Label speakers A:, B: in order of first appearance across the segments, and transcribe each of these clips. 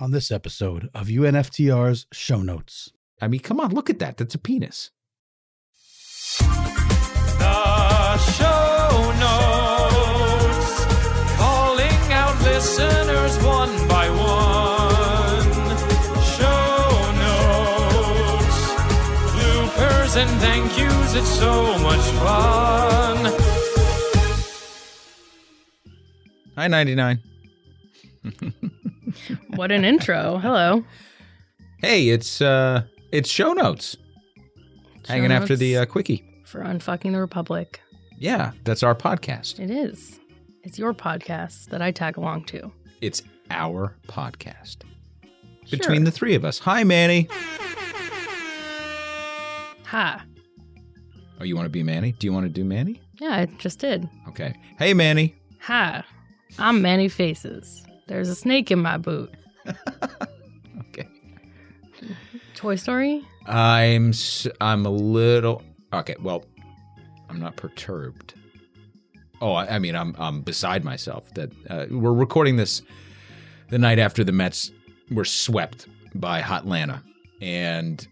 A: on this episode of UNFTR's show notes.
B: I mean, come on, look at that. That's a penis.
C: The show notes, calling out listeners one by one. Show notes, bloopers and thank yous, it's so much fun.
B: Hi, 99.
D: What an intro. Hello.
B: Hey, it's uh it's show notes. Hanging after the uh, quickie.
D: For Unfucking the Republic.
B: Yeah, that's our podcast.
D: It is. It's your podcast that I tag along to.
B: It's our podcast. Between the three of us. Hi, Manny.
D: Ha.
B: Oh, you want to be Manny? Do you want to do Manny?
D: Yeah, I just did.
B: Okay. Hey, Manny.
D: Hi. I'm Manny Faces. There's a snake in my boot.
B: Okay.
D: Toy Story?
B: I'm s- I'm a little okay. Well, I'm not perturbed. Oh, I, I mean, I'm I'm beside myself that uh, we're recording this the night after the Mets were swept by Hotlanta, and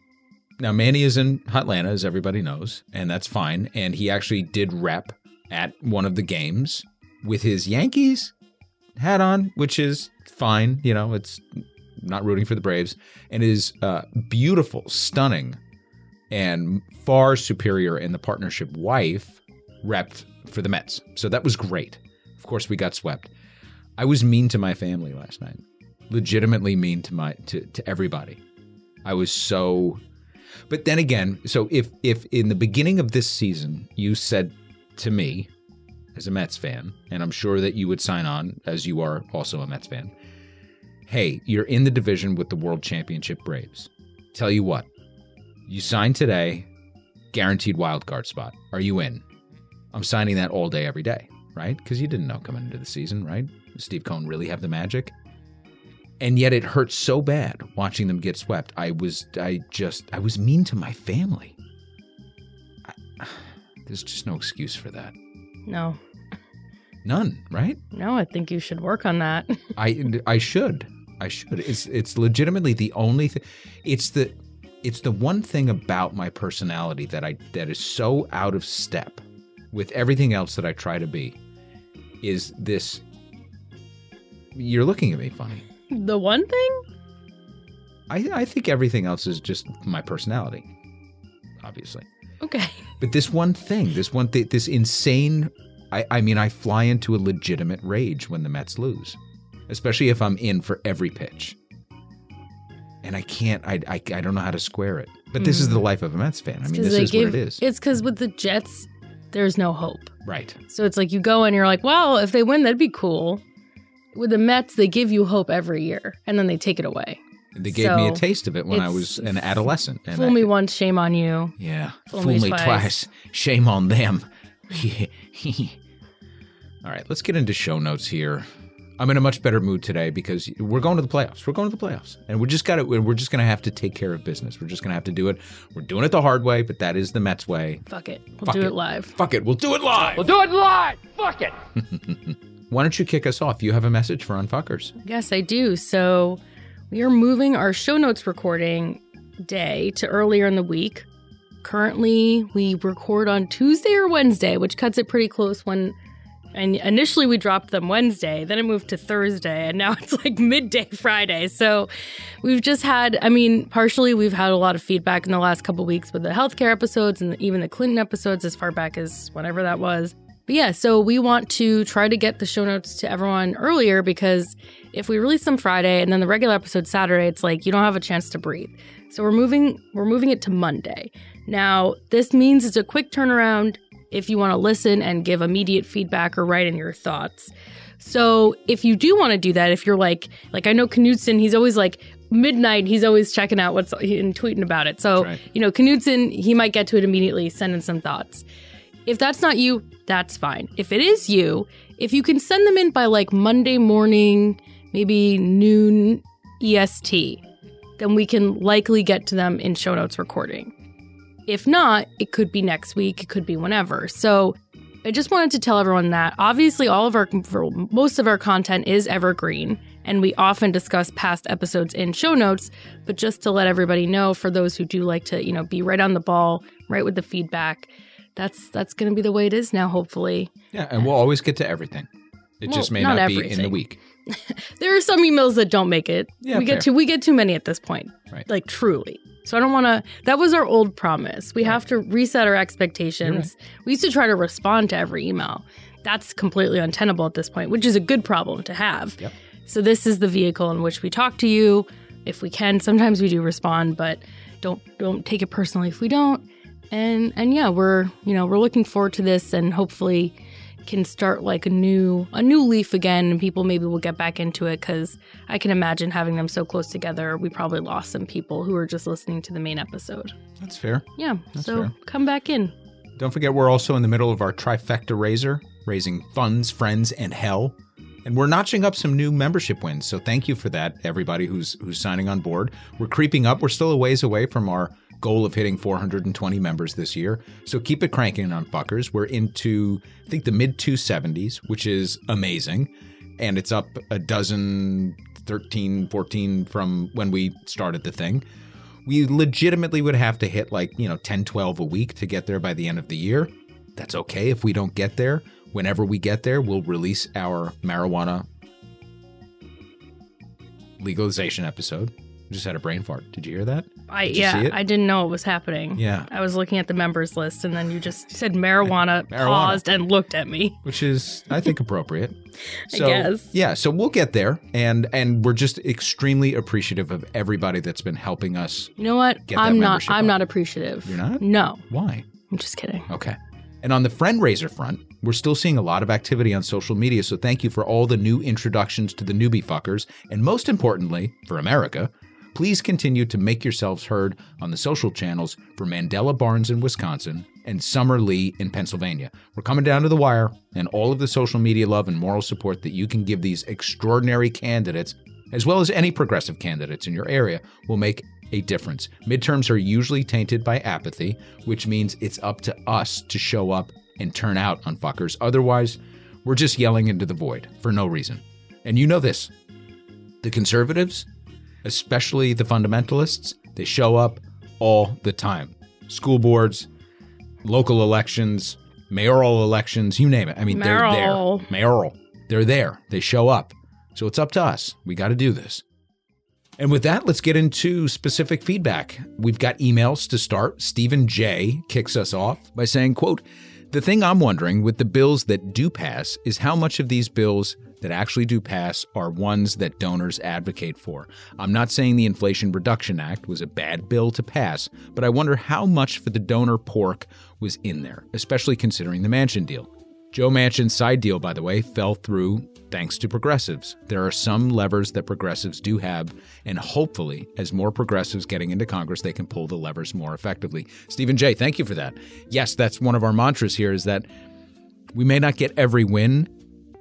B: now Manny is in Hotlanta, as everybody knows, and that's fine. And he actually did rep at one of the games with his Yankees hat on, which is fine. You know, it's not rooting for the Braves, and is uh, beautiful, stunning, and far superior in the partnership wife repped for the Mets. So that was great. Of course, we got swept. I was mean to my family last night, legitimately mean to my to, to everybody. I was so. But then again, so if if in the beginning of this season you said to me, as a Mets fan, and I'm sure that you would sign on as you are also a Mets fan, hey, you're in the division with the World Championship Braves. Tell you what, you sign today, guaranteed wild card spot. Are you in? I'm signing that all day, every day, right? Because you didn't know coming into the season, right? Does Steve Cohen really have the magic? And yet it hurt so bad watching them get swept. I was, I just, I was mean to my family. I, there's just no excuse for that.
D: No.
B: None, right?
D: No, I think you should work on that.
B: I I should. I should. It's it's legitimately the only thing. It's the it's the one thing about my personality that I that is so out of step with everything else that I try to be. Is this? You're looking at me funny.
D: the one thing?
B: I I think everything else is just my personality, obviously.
D: Okay.
B: But this one thing, this one thing, this insane. I, I mean, I fly into a legitimate rage when the Mets lose, especially if I'm in for every pitch. And I can't, I, I, I don't know how to square it. But this is the mm. life of a Mets fan. I mean, this is what it is.
D: It's because with the Jets, there's no hope.
B: right.
D: So it's like you go and you're like, well, if they win, that'd be cool. With the Mets, they give you hope every year and then they take it away.
B: They gave me a taste of it when I was an adolescent. And
D: Fool
B: I-
D: me once, shame on you.
B: Yeah.
D: Fool
B: Fool,
D: me
B: me
D: twice.
B: twice. Shame on them. All right, let's get into show notes here. I'm in a much better mood today because we're going to the playoffs. We're going to the playoffs, and we're just got to. We're just going to have to take care of business. We're just going to have to do it. We're doing it the hard way, but that is the Mets way.
D: Fuck it. We'll
B: Fuck
D: do
B: it.
D: it live.
B: Fuck it, we'll do it live.
C: We'll do it live. Fuck it.
B: Why don't you kick us off? You have a message for unfuckers.
D: Yes, I do. So we are moving our show notes recording day to earlier in the week. Currently, we record on Tuesday or Wednesday, which cuts it pretty close when. And initially, we dropped them Wednesday, then it moved to Thursday, and now it's like midday Friday. So we've just had, I mean, partially we've had a lot of feedback in the last couple weeks with the healthcare episodes and even the Clinton episodes as far back as whenever that was. But yeah, so we want to try to get the show notes to everyone earlier because if we release them Friday and then the regular episode Saturday, it's like you don't have a chance to breathe. So we're moving we're moving it to Monday. Now, this means it's a quick turnaround if you want to listen and give immediate feedback or write in your thoughts. So if you do want to do that, if you're like like I know Knudsen, he's always like midnight, he's always checking out what's and tweeting about it. So
B: Right.
D: you know, Knudsen, he might get to it immediately, send in some thoughts. If that's not you, that's fine. If it is you, if you can send them in by like Monday morning, maybe noon EST, then we can likely get to them in show notes recording. If not, it could be next week, it could be whenever. So I just wanted to tell everyone that obviously all of our most of our content is evergreen and we often discuss past episodes in show notes. But just to let everybody know, for those who do like to, you know, be right on the ball, right with the feedback, that's that's going to be the way it is now. Hopefully,
B: Yeah, and we'll always get to everything. It
D: Well,
B: just may
D: not
B: not, be in the week.
D: there are some emails that don't make it.
B: Yeah,
D: we
B: fair.
D: get too we get too many at this point.
B: Right.
D: Like truly. So I don't want to. That was our old promise. We have to reset our expectations. We used to try to respond to every email. That's completely untenable at this point, which is a good problem to have.
B: Yep.
D: So this is the vehicle in which we talk to you if we can. Sometimes we do respond, but don't don't take it personally if we don't. And and yeah, we're you know we're looking forward to this and hopefully can start like a new a new leaf again and people maybe will get back into it because i can imagine having them so close together we probably lost some people who were just listening to the main episode
B: That's fair.
D: yeah
B: That's
D: so
B: fair.
D: come back in
B: Don't forget, we're also in the middle of our trifecta raiser, raising funds, friends, and hell. And we're notching up some new membership wins. So thank you for that, everybody who's who's signing on board. We're creeping up. We're still a ways away from our goal of hitting 420 members this year. So keep it cranking on fuckers. We're into I think the mid 270s, which is amazing. And it's up a dozen 13, 14 from when we started the thing we legitimately would have to hit like, you know, 10, 12 a week to get there by the end of the year. That's okay if we don't get there. Whenever we get there, we'll release our marijuana legalization episode. I just had a brain fart. Did you hear that?
D: i
B: Did you see
D: yeah i didn't know it was happening
B: Yeah.
D: i was looking at the members list and then you just said marijuana,
B: Marijuana.
D: paused and looked at me
B: Which is, I think, appropriate.
D: I
B: So,
D: guess.
B: Yeah, so we'll get there, and and we're just extremely appreciative of everybody that's been helping us.
D: you know what i'm not i'm
B: up.
D: not appreciative
B: You're not?
D: no
B: Why?
D: i'm just kidding
B: Okay. And on the friend raiser front, we're still seeing a lot of activity on social media, so thank you for all the new introductions to the newbie fuckers. And most importantly, for America, please continue to make yourselves heard on the social channels for Mandela Barnes in Wisconsin and Summer Lee in Pennsylvania. We're coming down to the wire, and all of the social media love and moral support that you can give these extraordinary candidates, as well as any progressive candidates in your area, will make a difference. Midterms are usually tainted by apathy, which means it's up to us to show up and turn out on fuckers. Otherwise, we're just yelling into the void for no reason. And you know this the conservatives, especially the fundamentalists, they show up all the time. School boards, local elections, mayoral elections, you name it. I mean,
D: Mayoral.
B: they're there. Mayoral. They're there. They show up. So it's up to us. We got to do this. And with that, let's get into specific feedback. We've got emails to start. Stephen J kicks us off by saying, quote, the thing I'm wondering with the bills that do pass is how much of these bills that actually do pass are ones that donors advocate for. I'm not saying the Inflation Reduction Act was a bad bill to pass, but I wonder how much for the donor pork was in there, especially considering the Manchin deal. Joe Manchin's side deal, by the way, fell through thanks to progressives. There are some levers that progressives do have, and hopefully, as more progressives getting into Congress, they can pull the levers more effectively. Stephen Jay, thank you for that. Yes, that's one of our mantras here is that we may not get every win,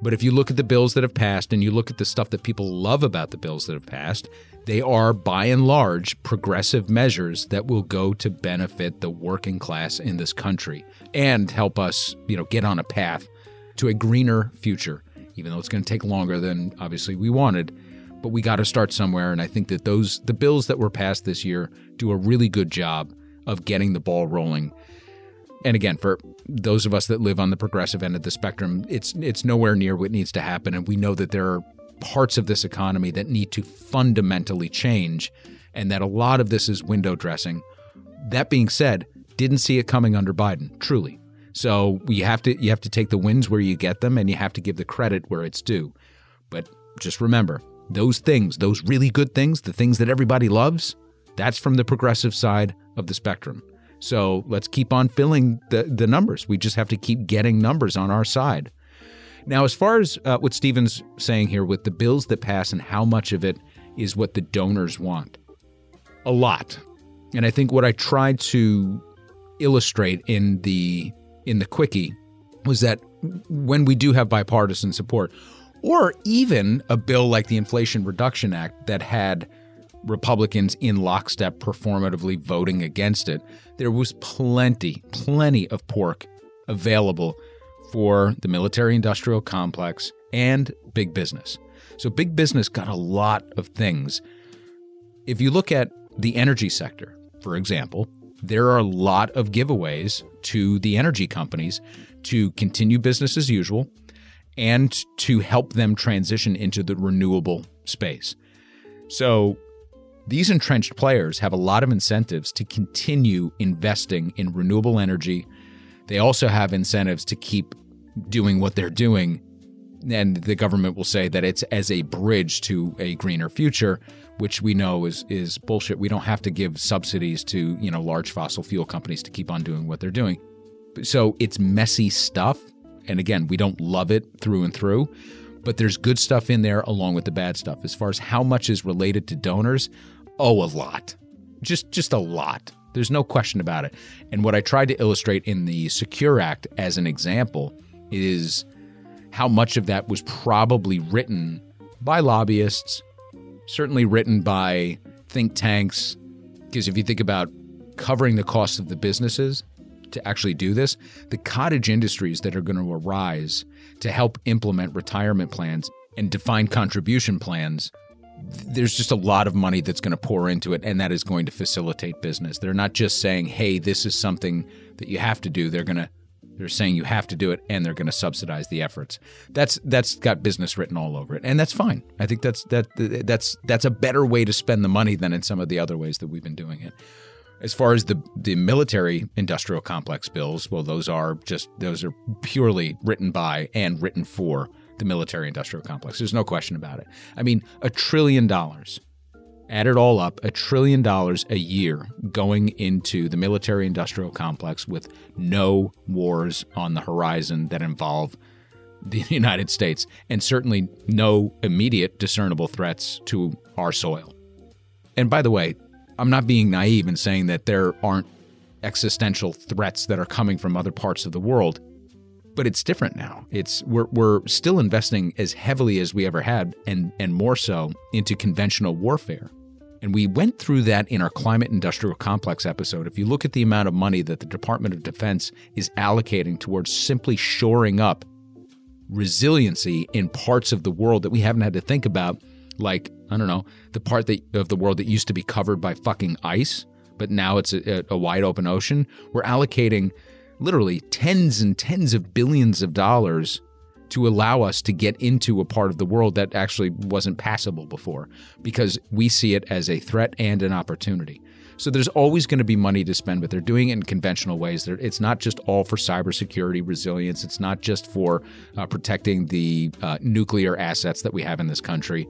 B: but if you look at the bills that have passed and you look at the stuff that people love about the bills that have passed, they are by and large progressive measures that will go to benefit the working class in this country and help us, you know, get on a path to a greener future, even though it's going to take longer than obviously we wanted. But we got to start somewhere and I think that those the bills that were passed this year do a really good job of getting the ball rolling and again for those of us that live on the progressive end of the spectrum it's it's nowhere near what needs to happen. And we know that there are parts of this economy that need to fundamentally change and that a lot of this is window dressing. That being said didn't see it coming under Biden truly. So you have to you have to take the wins where you get them and you have to give the credit where it's due. But just remember those things those really good things the things that everybody loves that's from the progressive side of the spectrum so let's keep on filling the, the numbers. We just have to keep getting numbers on our side. Now, as far as uh, what Steven's saying here with the bills that pass and how much of it is what the donors want, a lot. And I think what I tried to illustrate in the in the quickie was that when we do have bipartisan support, or even a bill like the Inflation Reduction Act that had Republicans in lockstep performatively voting against it, there was plenty, plenty of pork available for the military industrial complex and big business. So big business got a lot of things. If you look at the energy sector, for example, there are a lot of giveaways to the energy companies to continue business as usual and to help them transition into the renewable space. So these entrenched players have a lot of incentives to continue investing in renewable energy. They also have incentives to keep doing what they're doing. And the government will say that it's as a bridge to a greener future, which we know is is bullshit. We don't have to give subsidies to, you know, large fossil fuel companies to keep on doing what they're doing. So it's messy stuff. And again, we don't love it through and through, but there's good stuff in there along with the bad stuff. As far as how much is related to donors, oh, a lot. Just just a lot. There's no question about it. And what I tried to illustrate in the Secure Act as an example is how much of that was probably written by lobbyists, certainly written by think tanks. Because if you think about covering the cost of the businesses to actually do this, the cottage industries that are going to arise to help implement retirement plans and define contribution plans there's just a lot of money that's going to pour into it and that is going to facilitate business. They're not just saying, "Hey, this is something that you have to do." They're going to they're saying you have to do it and they're going to subsidize the efforts. That's that's got business written all over it. And that's fine. I think that's that that's that's a better way to spend the money than in some of the other ways that we've been doing it. As far as the the military industrial complex bills, well those are just those are purely written by and written for the military industrial complex. There's no question about it. I mean, a trillion dollars. Add it all up, a trillion dollars a year going into the military industrial complex with no wars on the horizon that involve the United States, and certainly no immediate discernible threats to our soil. And by the way, I'm not being naive in saying that there aren't existential threats that are coming from other parts of the world but it's different now. It's we're we're still investing as heavily as we ever had and and more so into conventional warfare. And we went through that in our climate industrial complex episode. If you look at the amount of money that the Department of Defense is allocating towards simply shoring up resiliency in parts of the world that we haven't had to think about, like, I don't know, the part that, of the world that used to be covered by fucking ice, but now it's a, a wide open ocean, we're allocating literally tens and tens of billions of dollars to allow us to get into a part of the world that actually wasn't passable before because we see it as a threat and an opportunity. So there's always going to be money to spend, but they're doing it in conventional ways. It's not just all for cybersecurity resilience. It's not just for uh, protecting the uh, nuclear assets that we have in this country.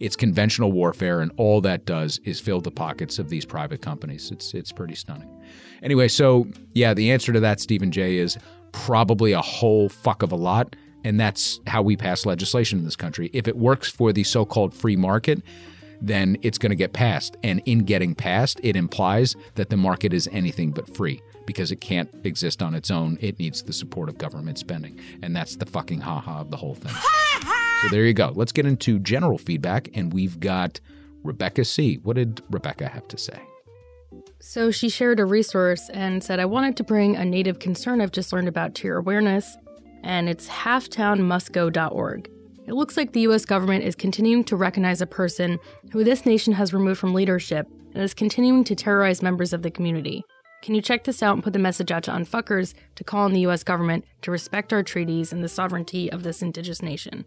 B: It's conventional warfare, and all that does is fill the pockets of these private companies. It's it's pretty stunning. Anyway, so yeah, the answer to that, Stephen J, is probably a whole fuck of a lot. And that's how we pass legislation in this country. If it works for the so called free market, then it's going to get passed. And in getting passed, it implies that the market is anything but free because it can't exist on its own. It needs the support of government spending. And that's the fucking haha of the whole thing. so there you go. Let's get into general feedback. And we've got Rebecca C. What did Rebecca have to say?
D: So she shared a resource and said, I wanted to bring a native concern I've just learned about to your awareness, and it's halftownmustgo.org. It looks like the US government is continuing to recognize a person who this nation has removed from leadership and is continuing to terrorize members of the community. Can you check this out and put the message out to unfuckers to call on the US government to respect our treaties and the sovereignty of this indigenous nation?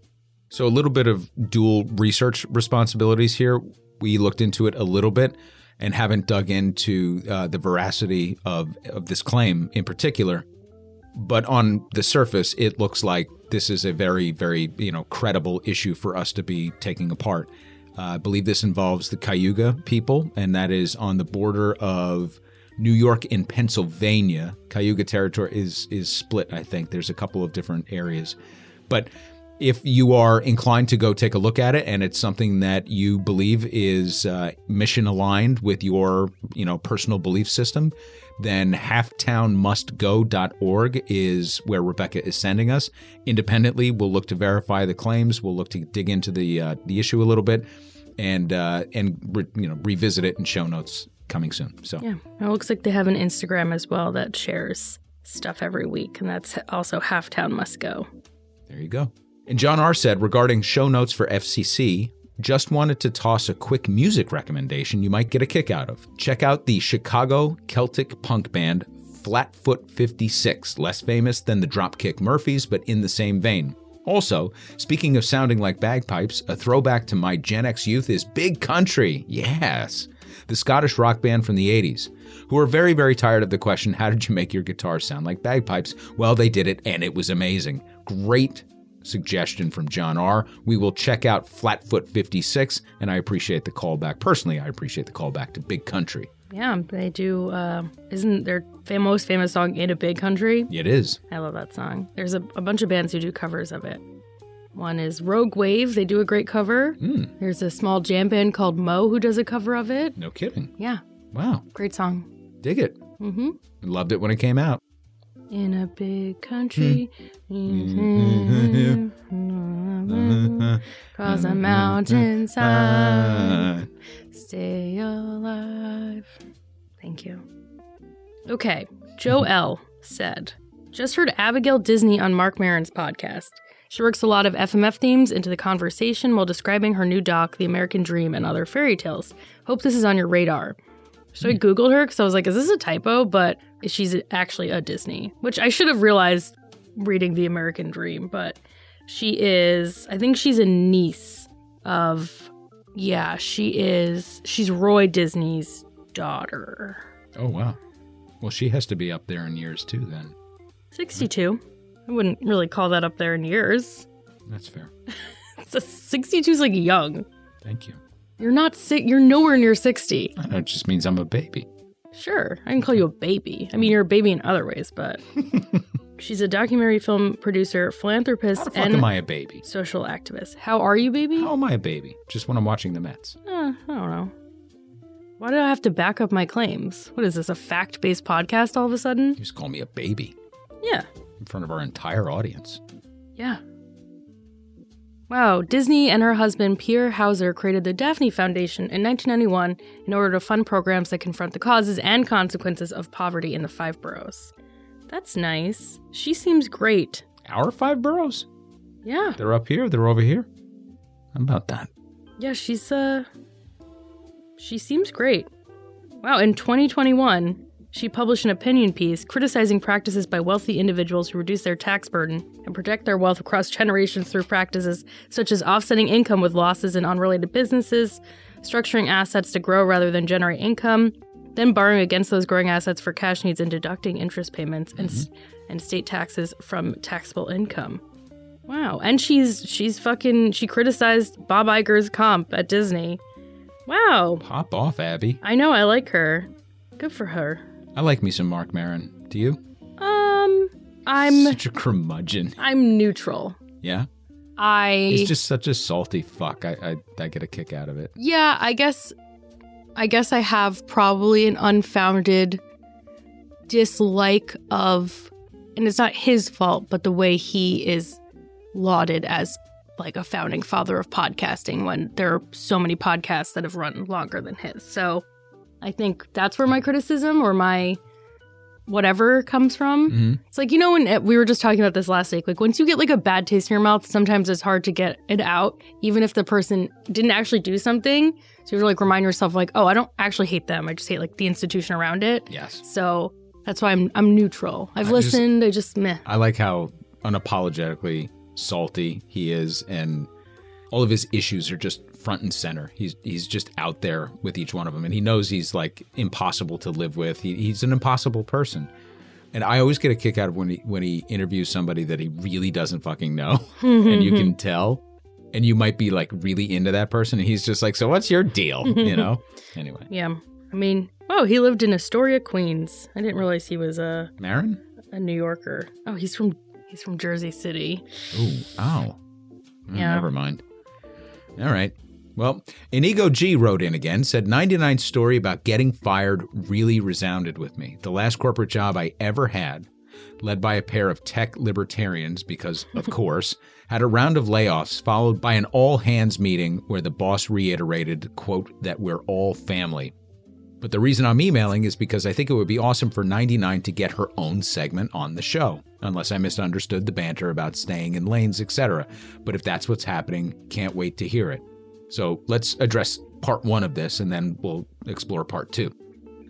B: So, a little bit of dual research responsibilities here. We looked into it a little bit and haven't dug into uh, the veracity of, of this claim in particular. But on the surface, it looks like this is a very, very you know credible issue for us to be taking apart. Uh, I believe this involves the Cayuga people, and that is on the border of New York and Pennsylvania. Cayuga territory is is split. I think there's a couple of different areas, but if you are inclined to go take a look at it and it's something that you believe is uh, mission aligned with your you know personal belief system then halftownmustgo.org is where rebecca is sending us. Independently we'll look to verify the claims. We'll look to dig into the uh, the issue a little bit and uh, and re, you know revisit it in show notes coming soon. So
D: yeah. It looks like they have an instagram as well that shares stuff every week and that's also halftown must go
B: there you go And John R. said regarding show notes for FCC, just wanted to toss a quick music recommendation you might get a kick out of. Check out the Chicago Celtic punk band Flatfoot 56, less famous than the Dropkick Murphys, but in the same vein. Also, speaking of sounding like bagpipes, a throwback to my Gen X youth is Big Country. Yes. The Scottish rock band from the 80s, who are very, very tired of the question, how did you make your guitar sound like bagpipes? Well, they did it, and it was amazing. Great suggestion from John R. We will check out Flatfoot 56, and I appreciate the callback. Personally, I appreciate the callback to Big Country.
D: Yeah, they do. Uh, isn't their fam- most famous song "In a Big Country"?
B: It is.
D: I love that song. There's a, a bunch of bands who do covers of it. One is Rogue Wave. They do a great cover. There's a small jam band called Mo who does a cover of it.
B: No kidding.
D: Yeah,
B: Wow.
D: great song.
B: Dig it.
D: Mm-hmm.
B: Loved it when it came out.
D: In a big country, hmm. mm-hmm. across a mountainside, ah. stay alive. Thank you. Okay, Joe L said, just heard Abigail Disney on Marc Maron's podcast. She works a lot of FMF themes into the conversation while describing her new doc, The American Dream and Other Fairy Tales. Hope this is on your radar. So I Googled her because I was like, is this a typo? But she's actually a Disney, which I should have realized reading The American Dream. But she is, I think she's a niece of, yeah, she is, she's Roy Disney's daughter.
B: Oh, wow. Well, she has to be up there in years too, then.
D: 62. I wouldn't really call that up there in years.
B: That's fair.
D: It's 62 is like young.
B: Thank you.
D: You're not sick. You're nowhere near 60.
B: I know, it just means I'm a baby.
D: Sure, I can call you a baby. I mean, you're a baby in other ways, but she's a documentary film producer, philanthropist,
B: How the fuck
D: and
B: am I a baby?
D: social activist. How are you, baby?
B: How am I a baby? Just when I'm watching the Mets.
D: Uh, I don't know. Why do I have to back up my claims? What is this, a fact based podcast all of a sudden?
B: You just call me a baby
D: Yeah,
B: in front of our entire audience.
D: yeah. Wow, Disney and her husband Pierre Hauser created the Daphne Foundation in 1991 in order to fund programs that confront the causes and consequences of poverty in the five boroughs. That's nice. She seems great.
B: Our five boroughs?
D: Yeah.
B: They're up here, they're over here. How about that?
D: Yeah, she's uh she seems great. Wow, in 2021, she published an opinion piece criticizing practices by wealthy individuals who reduce their tax burden and protect their wealth across generations through practices such as offsetting income with losses in unrelated businesses, structuring assets to grow rather than generate income, then borrowing against those growing assets for cash needs and deducting interest payments and mm-hmm. s and state taxes from taxable income. Wow, and she's she's fucking she criticized Bob Iger's comp at Disney. Wow,
B: Pop off, Abby.
D: I know I like her. Good for her.
B: I like me some Marc Maron. Do you?
D: Um, I'm
B: Such a curmudgeon.
D: I'm neutral.
B: Yeah?
D: I
B: He's just such a salty fuck. I, I, I get a kick out of it.
D: yeah, I guess I guess I have probably an unfounded dislike of and it's not his fault, but the way he is lauded as like a founding father of podcasting when there are so many podcasts that have run longer than his. So I think that's where my criticism or my whatever comes from.
B: Mhm.
D: It's like, you know, when uh, we were just talking about this last week, like once you get like a bad taste in your mouth, sometimes it's hard to get it out, even if the person didn't actually do something. So you have to like remind yourself, like, oh, I don't actually hate them. I just hate like the institution around it.
B: Yes.
D: So that's why I'm I'm neutral. I've
B: I just-
D: listened. I just meh.
B: I like how unapologetically salty he is and all of his issues are just front and center. He's he's just out there with each one of them and he knows he's like impossible to live with. He, he's an impossible person. And I always get a kick out of when he when he interviews somebody that he really doesn't fucking know and you can tell and you might be like really into that person and he's just like, "So what's your deal?" you know? Anyway,
D: Yeah. I mean, oh, he lived in Astoria, Queens. I didn't realize he was a
B: Marin?
D: a New Yorker. Oh, he's from he's from Jersey City.
B: Ooh. Mm,
D: Yeah.
B: Never mind. All right. Well, Inigo G wrote in again, said 99 story about getting fired really resounded with me. The last corporate job I ever had, led by a pair of tech libertarians, because, of course, had a round of layoffs followed by an all hands meeting where the boss reiterated, quote, that we're all family. But the reason I'm emailing is because I think it would be awesome for 99 to get her own segment on the show, unless I misunderstood the banter about staying in lanes, etc. But if that's what's happening, can't wait to hear it. So let's address part one of this and then we'll explore part two.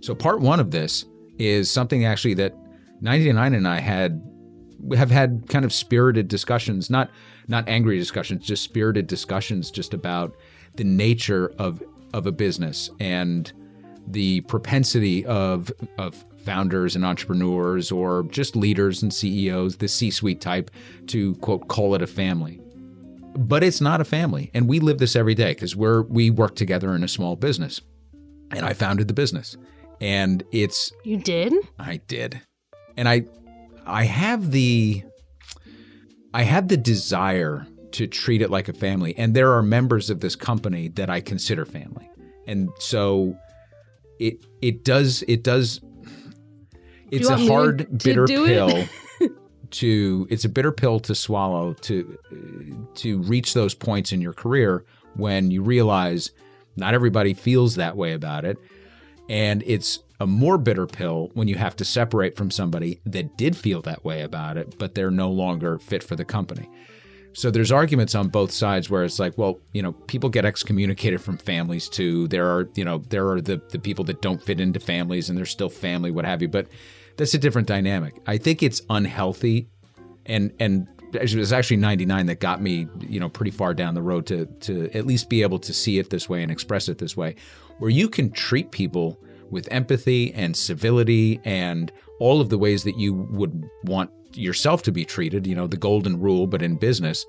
B: So, part one of this is something actually that 99 and I had have had kind of spirited discussions, not not angry discussions, just spirited discussions just about the nature of of a business and the propensity of of founders and entrepreneurs or just leaders and CEOs, the C-suite type, to quote call it a family. But it's not a family, and we live this every day because we're we work together in a small business, and I founded the business, and it's
D: You did?
B: I did. And I I have the I have the desire to treat it like a family and there are members of this company that I consider family. And so it it does it does it's a
D: want me to
B: hard bitter pill to it's a bitter pill to swallow to to reach those points in your career when you realize not everybody feels that way about it and it's a more bitter pill when you have to separate from somebody that did feel that way about it, but they're no longer fit for the company. So there's arguments on both sides where it's like, well, you know, people get excommunicated from families too. There are, you know, there are the, the people that don't fit into families and they're still family, what have you. But that's a different dynamic. I think it's unhealthy and and it was actually 99 that got me, you know, pretty far down the road to to at least be able to see it this way and express it this way, where you can treat people with empathy and civility and all of the ways that you would want yourself to be treated, you know, the golden rule, but in business.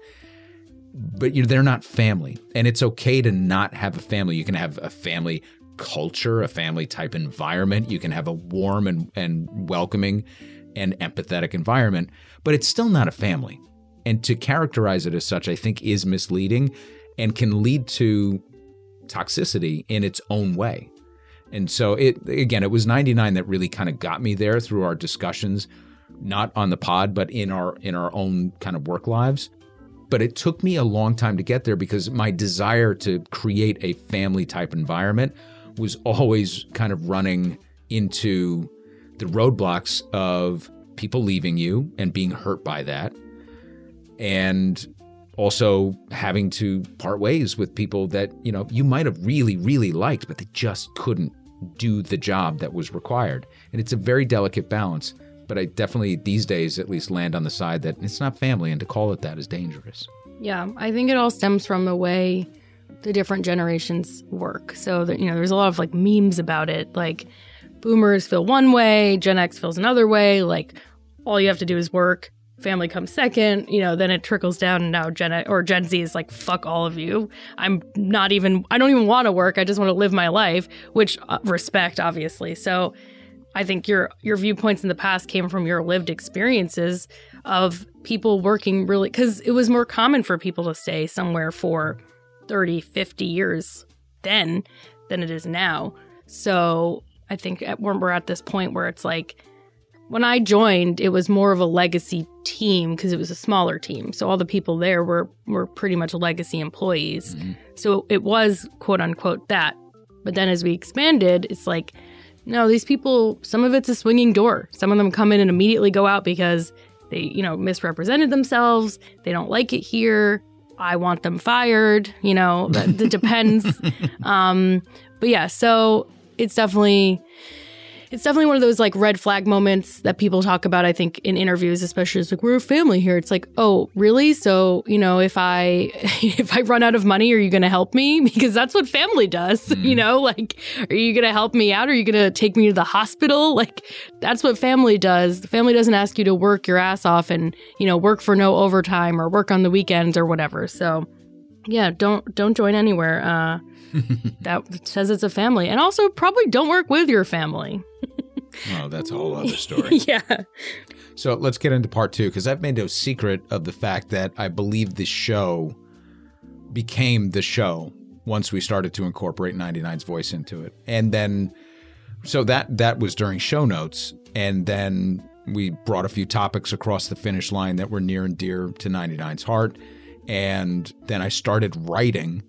B: But you they're not family, and it's okay to not have a family. You can have a family culture, a family type environment. You can have a warm and, and welcoming and empathetic environment, but it's still not a family. And to characterize it as such, I think is misleading and can lead to toxicity in its own way. And so it again, it was 99 that really kind of got me there through our discussions, not on the pod, but in our in our own kind of work lives. But it took me a long time to get there because my desire to create a family type environment was always kind of running into the roadblocks of people leaving you and being hurt by that. And also having to part ways with people that, you know, you might have really, really liked, but they just couldn't do the job that was required. And it's a very delicate balance. But I definitely, these days, at least land on the side that it's not family, and to call it that is dangerous.
D: Yeah, I think it all stems from the way the different generations work. So that you know, there's a lot of like memes about it. Like boomers feel one way, Gen X feels another way. Like all you have to do is work. Family comes second, you know. Then it trickles down, and now Gen or Gen Z is like, "Fuck all of you." I'm not even. I don't even want to work. I just want to live my life, which uh, respect, obviously. So, I think your your viewpoints in the past came from your lived experiences of people working really because it was more common for people to stay somewhere for 30, 50 years then than it is now. So I think at, when we're at this point where it's like, when I joined, it was more of a legacy team because it was a smaller team. So all the people there were were pretty much legacy employees. Mm-hmm. So it was quote unquote that. But then as we expanded, it's like, no, these people, some of it's a swinging door. Some of them come in and immediately go out because they, you know, misrepresented themselves. They don't like it here. I want them fired. You know, that depends. um, but yeah, so it's definitely it's definitely one of those like red flag moments that people talk about i think in interviews especially it's like we're a family here. It's like oh really? So you know if i if i run out of money are you going to help me? Because that's what family does you mm. know? Like are you going to help me out? Are you going to take me to the hospital? Like that's what family does. The family doesn't ask you to work your ass off and you know work for no overtime or work on the weekends or whatever. So yeah don't don't join anywhere uh that says it's a family and also probably don't work with your family
B: Oh, that's a whole other story.
D: yeah
B: So let's get into part two because I've made no secret of the fact that I believe the show became the show once we started to incorporate 99's voice into it. And then, so that that was during show notes, and then we brought a few topics across the finish line that were near and dear to 99's heart. And then I started writing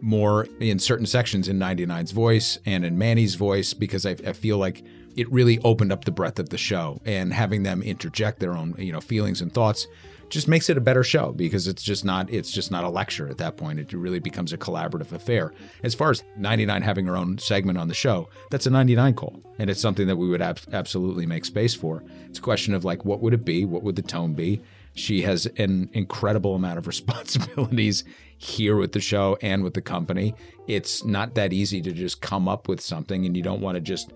B: more in certain sections in 99's voice and in Manny's voice because I, I feel like it really opened up the breadth of the show and having them interject their own you know feelings and thoughts just makes it a better show because it's just not it's just not a lecture at that point. It really becomes a collaborative affair. As far as 99 having her own segment on the show that's a 99 call and it's something that we would ab- absolutely make space for. It's a question of like what would it be? What would the tone be she has an incredible amount of responsibilities here with the show and with the company it's not that easy to just come up with something and you don't want to just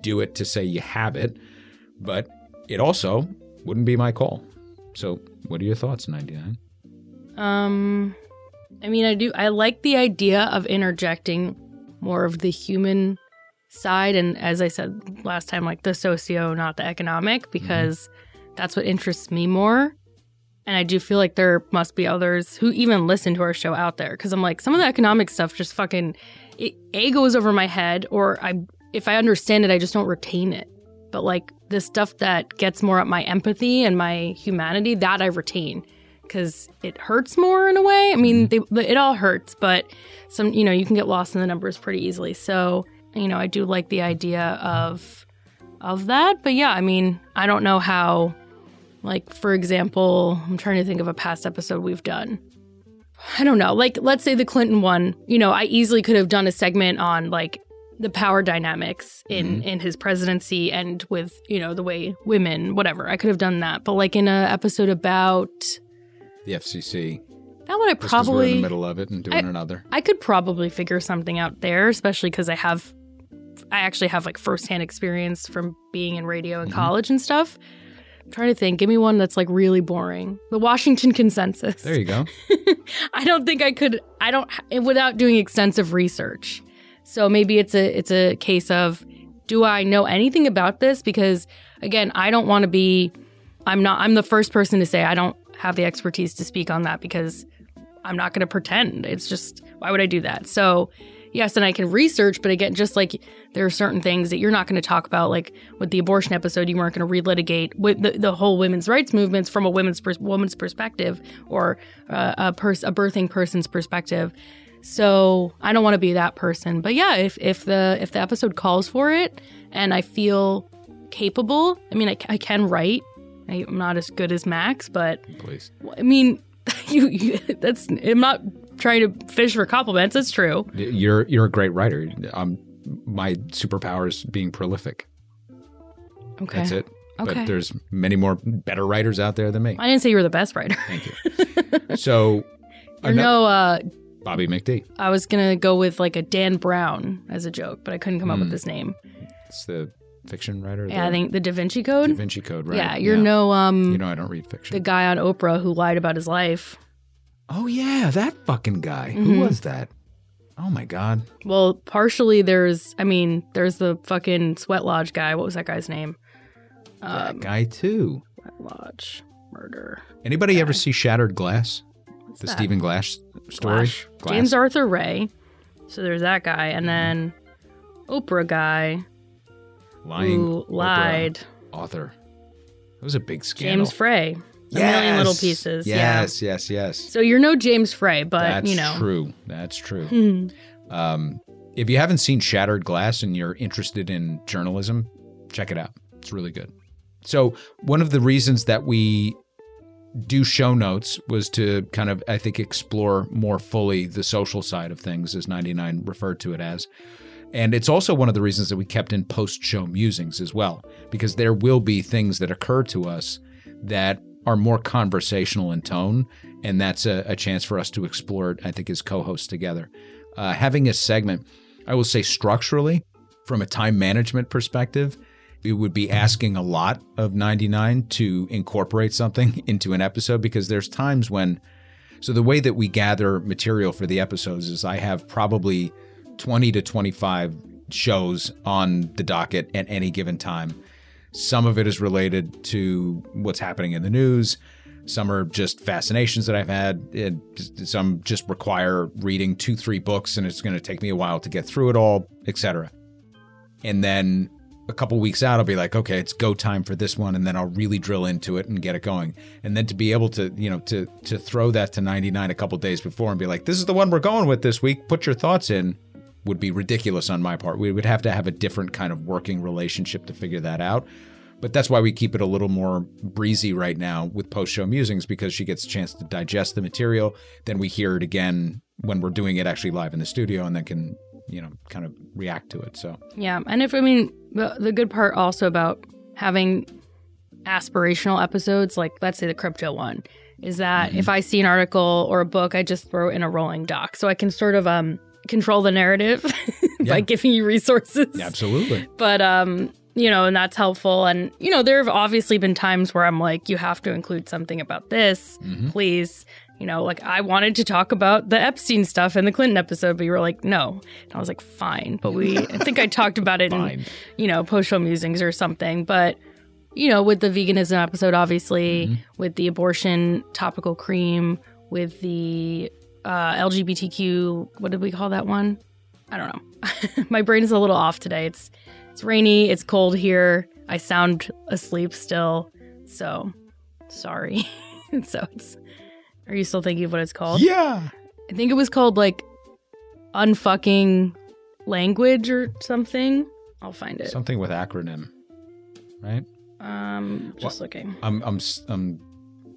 B: do it to say you have it but it also wouldn't be my call so, what are your thoughts, 99?
D: Um, I mean, I do. I like the idea of interjecting more of the human side, and as I said last time, like the socio, not the economic, because that's what interests me more. And I do feel like there must be others who even listen to our show out there, because I'm like, some of the economic stuff just fucking it, a goes over my head, or I if I understand it, I just don't retain it. But like the stuff that gets more at my empathy and my humanity, that I retain because it hurts more in a way. I mean, mm-hmm. they, it all hurts, but some, you know, you can get lost in the numbers pretty easily. So, you know, I do like the idea of of that. But yeah, I mean, I don't know how. Like, for example, I'm trying to think of a past episode we've done. I don't know. Like, let's say the Clinton one. You know, I easily could have done a segment on like the power dynamics in in his presidency and with you know the way women whatever i could have done that but like in a episode about
B: The FCC.
D: that one i
B: probably in the middle of it and doing another.
D: i could probably figure something out there especially because i have i actually have like firsthand experience from being in radio
B: Mm-hmm.
D: in college and stuff Trying to think give me one that's like really boring the washington consensus
B: There you go.
D: I don't think I could. I don't eh, without doing extensive research. So maybe it's a it's a case of do I know anything about this? Because again, I don't want to be. I'm not. I'm the first person to say I don't have the expertise to speak on that because I'm not going to pretend. It's just why would I do that? So yes, and I can research, but again, just like there are certain things that you're not going to talk about, like with the abortion episode, you weren't going to relitigate with the, the whole women's rights movements from a women's pers- woman's perspective or uh, a pers- a birthing person's perspective. So I don't want to be that person. But yeah, if if the if the episode calls for it and I feel capable, I mean, I, I can write. I, I'm not as good as Max, but
B: Please.
D: I mean, you, you that's I'm not trying to fish for compliments. It's true.
B: You're you're a great writer. Um, my superpower is being prolific.
D: Okay.
B: That's it.
D: Okay.
B: But there's many more better writers out there than me.
D: I didn't say you were the best writer.
B: Thank you. So, ano-
D: no, uh,
B: Bobby McD.
D: I was gonna go with like a Dan Brown as a joke, but I couldn't come up with his name.
B: It's the fiction writer.
D: Yeah, I think the Da Vinci Code.
B: Da Vinci Code, right?
D: Yeah, you're no um
B: You know, I don't read fiction.
D: the guy on Oprah who lied about his life.
B: Oh yeah, that fucking guy.
D: Mm-hmm.
B: Who was that? Oh my god.
D: Well, partially there's, I mean, there's the fucking Sweat Lodge guy. What was that guy's name?
B: that
D: Um,
B: guy too.
D: Sweat Lodge murder.
B: Anybody ever see Shattered Glass? the
D: that?
B: Stephen Glass story.
D: Glass. James Arthur Ray. So there's that guy,
B: Mm-hmm.
D: and then Oprah guy
B: lying
D: who
B: Oprah
D: lied.
B: author. It was a big scandal.
D: James Frey. A million little pieces. Yeah.
B: Yes, yes, yes.
D: So you're no James Frey, but
B: That's
D: you know.
B: True. That's true. um, if you haven't seen Shattered Glass and you're interested in journalism, check it out. It's really good. So, one of the reasons that we do show notes was to kind of, I think, explore more fully the social side of things, as 99 referred to it as. And it's also one of the reasons that we kept in post show musings as well, because there will be things that occur to us that are more conversational in tone. And that's a, a chance for us to explore it, I think, as co hosts together. Uh, having a segment, I will say structurally, from a time management perspective, it would be asking a lot of 99 to incorporate something into an episode because there's times when so the way that we gather material for the episodes is I have probably 20 to 25 shows on the docket at any given time. Some of it is related to what's happening in the news. Some are just fascinations that I've had. and some just require reading two, three books, and it's going to take me a while to get through it all, etc. And then a couple weeks out, I'll be like, okay, it's go time for this one, and then I'll really drill into it and get it going. And then to be able to, you know, to to throw that to 99 a couple days before and be like, this is the one we're going with this week. Put your thoughts in. Would be ridiculous on my part. We would have to have a different kind of working relationship to figure that out. But that's why we keep it a little more breezy right now with post show musings because she gets a chance to digest the material. Then we hear it again when we're doing it actually live in the studio and then can, you know, kind of react to it. So
D: Yeah, and if I mean the, the good part also about having aspirational episodes, like let's say the crypto one, is that if I see an article or a book, I just throw it in a rolling doc, so I can sort of um control the narrative
B: Yeah.
D: by giving you resources.
B: absolutely.
D: But um, you know, and that's helpful. And you know, there have obviously been times where I'm like, you have to include something about this, please. You know, like I wanted to talk about the Epstein stuff in the Clinton episode, but you were like, no. And I was like, fine. But we, I think I talked about it in, you know, post show musings or something. But, you know, with the veganism episode, obviously, with the abortion topical cream, with the uh, LGBTQ, what did we call that one? I don't know. My brain is a little off today. It's it's rainy, it's cold here. I sound asleep still. So, sorry. so it's Are you still thinking of what it's called?
B: Yeah.
D: I think it was called like unfucking language or something. I'll find it.
B: Something with acronym, right?
D: Um just looking.
B: I'm, I'm, s- um,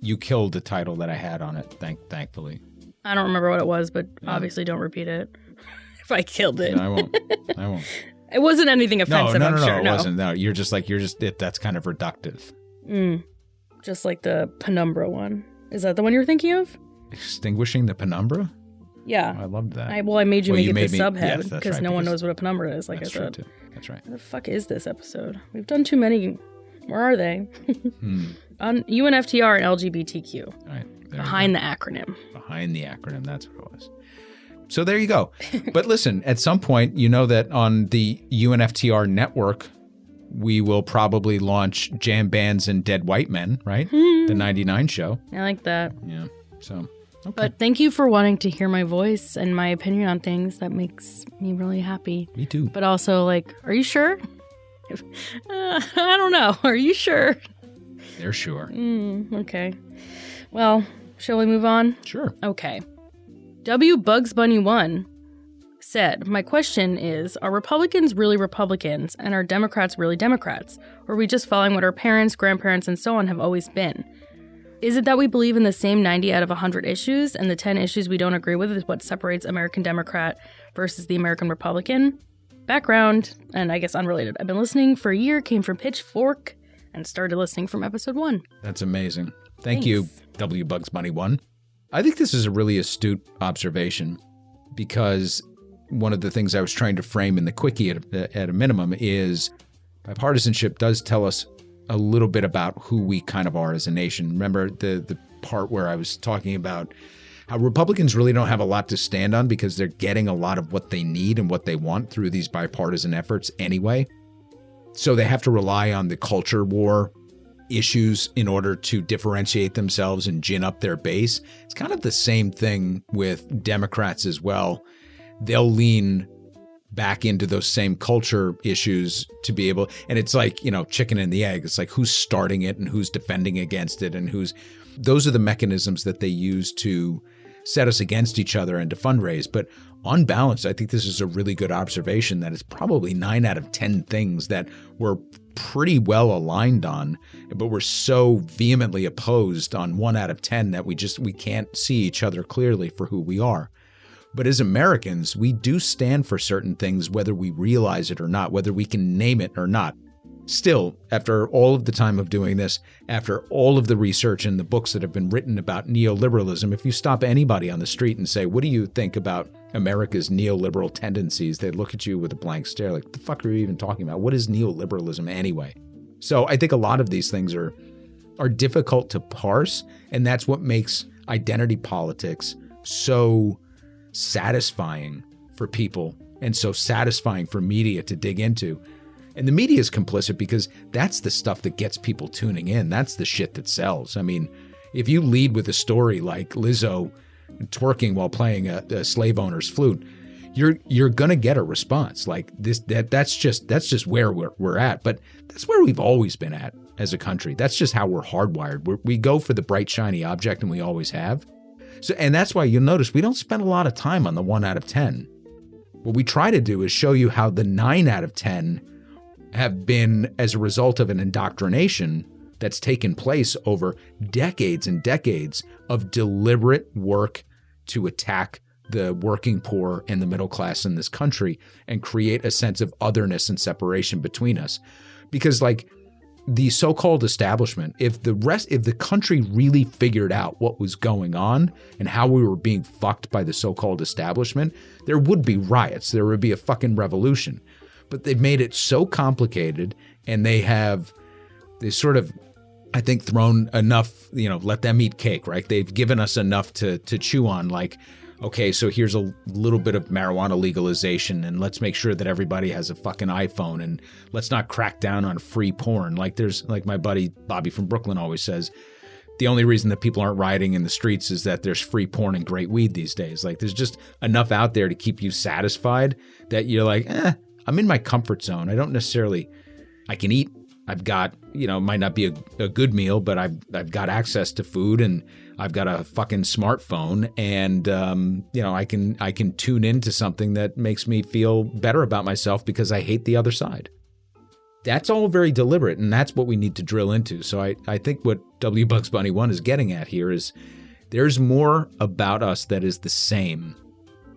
B: you killed the title that I had on it. Thank, thankfully.
D: I don't remember what it was, but obviously don't repeat it. if I killed it.
B: No, I won't. I won't.
D: It wasn't anything offensive,
B: no, no,
D: I'm
B: no.
D: sure.
B: it wasn't. No, you're just like you're just. It, that's kind of reductive.
D: Mm. Just like the penumbra one. Is that the one you're thinking of?
B: Extinguishing the penumbra.
D: Yeah.
B: I loved that.
D: I, well, I made you
B: Well,
D: make
B: you
D: it the
B: me-
D: subhead
B: yes, that's
D: because no one knows what a penumbra is. Like
B: that's
D: I said,
B: too. That's right.
D: where the fuck is this episode? We've done too many. Where are they?
B: Hmm.
D: On UNFTR and LGBTQ
B: All right. There
D: behind the acronym.
B: behind the acronym. That's what it was. So there you go. but listen, at some point, you know that on the UNFTR network, we will probably launch Jam Bands and Dead White Men, right? the 99 show.
D: I like that.
B: Yeah. So, okay.
D: But thank you for wanting to hear my voice and my opinion on things. That makes me really happy.
B: me too.
D: But also, like, are you sure? uh, I don't know. Are you sure?
B: They're sure.
D: Mm, okay. Well, shall we move on?
B: Sure.
D: Okay. W. Bugs Bunny 1 said, My question is Are Republicans really Republicans and are Democrats really Democrats? Or are we just following what our parents, grandparents, and so on have always been? Is it that we believe in the same 90 out of 100 issues and the 10 issues we don't agree with is what separates American Democrat versus the American Republican? Background, and I guess unrelated. I've been listening for a year, came from Pitchfork, and started listening from episode one.
B: That's amazing. Thank you, W Bugs Bunny One. I think this is a really astute observation because one of the things I was trying to frame in the quickie at, at a minimum is bipartisanship does tell us a little bit about who we kind of are as a nation. Remember the the part where I was talking about how Republicans really don't have a lot to stand on because they're getting a lot of what they need and what they want through these bipartisan efforts anyway. So they have to rely on the culture war issues in order to differentiate themselves and gin up their base. It's kind of the same thing with Democrats as well. They'll lean back into those same culture issues to be able and it's like, you know, chicken and the egg. It's like who's starting it and who's defending against it and who's those are the mechanisms that they use to set us against each other and to fundraise. But on balance, I think this is a really good observation that it's probably nine out of 10 things that we're pretty well aligned on, but we're so vehemently opposed on one out of 10 that we just, we can't see each other clearly for who we are. But as Americans, we do stand for certain things, whether we realize it or not, whether we can name it or not. Still, after all of the time of doing this, after all of the research and the books that have been written about neoliberalism, if you stop anybody on the street and say, What do you think about America's neoliberal tendencies? They look at you with a blank stare like, the fuck are you even talking about? What is neoliberalism anyway? So I think a lot of these things are are difficult to parse, and that's what makes identity politics so satisfying for people and so satisfying for media to dig into. And the media is complicit because that's the stuff that gets people tuning in. That's the shit that sells. I mean, if you lead with a story like Lizzo twerking while playing a, a slave owner's flute, you're you're gonna get a response like this. That that's just that's just where we're we're at. But that's where we've always been at as a country. That's just how we're hardwired. We're, we go for the bright shiny object, and we always have. So, and that's why you'll notice we don't spend a lot of time on the one out of ten. What we try to do is show you how the nine out of ten have been as a result of an indoctrination that's taken place over decades and decades of deliberate work to attack the working poor and the middle class in this country and create a sense of otherness and separation between us. Because, like, the so-called establishment if the rest if the country really figured out what was going on and how we were being fucked by the so-called establishment there would be riots there would be a fucking revolution but they've made it so complicated and they have they sort of I think thrown enough, you know, let them eat cake, right? They've given us enough to to chew on like okay, so here's a little bit of marijuana legalization and let's make sure that everybody has a fucking iPhone and let's not crack down on free porn. Like there's like my buddy Bobby from Brooklyn always says, the only reason that people aren't rioting in the streets is that there's free porn and great weed these days. Like there's just enough out there to keep you satisfied that you're like, eh, I'm in my comfort zone. I don't necessarily I can eat. I've got, you know, might not be a, a good meal, but I've I've got access to food and I've got a fucking smartphone and um, you know, I can I can tune into something that makes me feel better about myself because I hate the other side. That's all very deliberate, and that's what we need to drill into. So I, I think what W Bugs Bunny 1 is getting at here is there's more about us that is the same.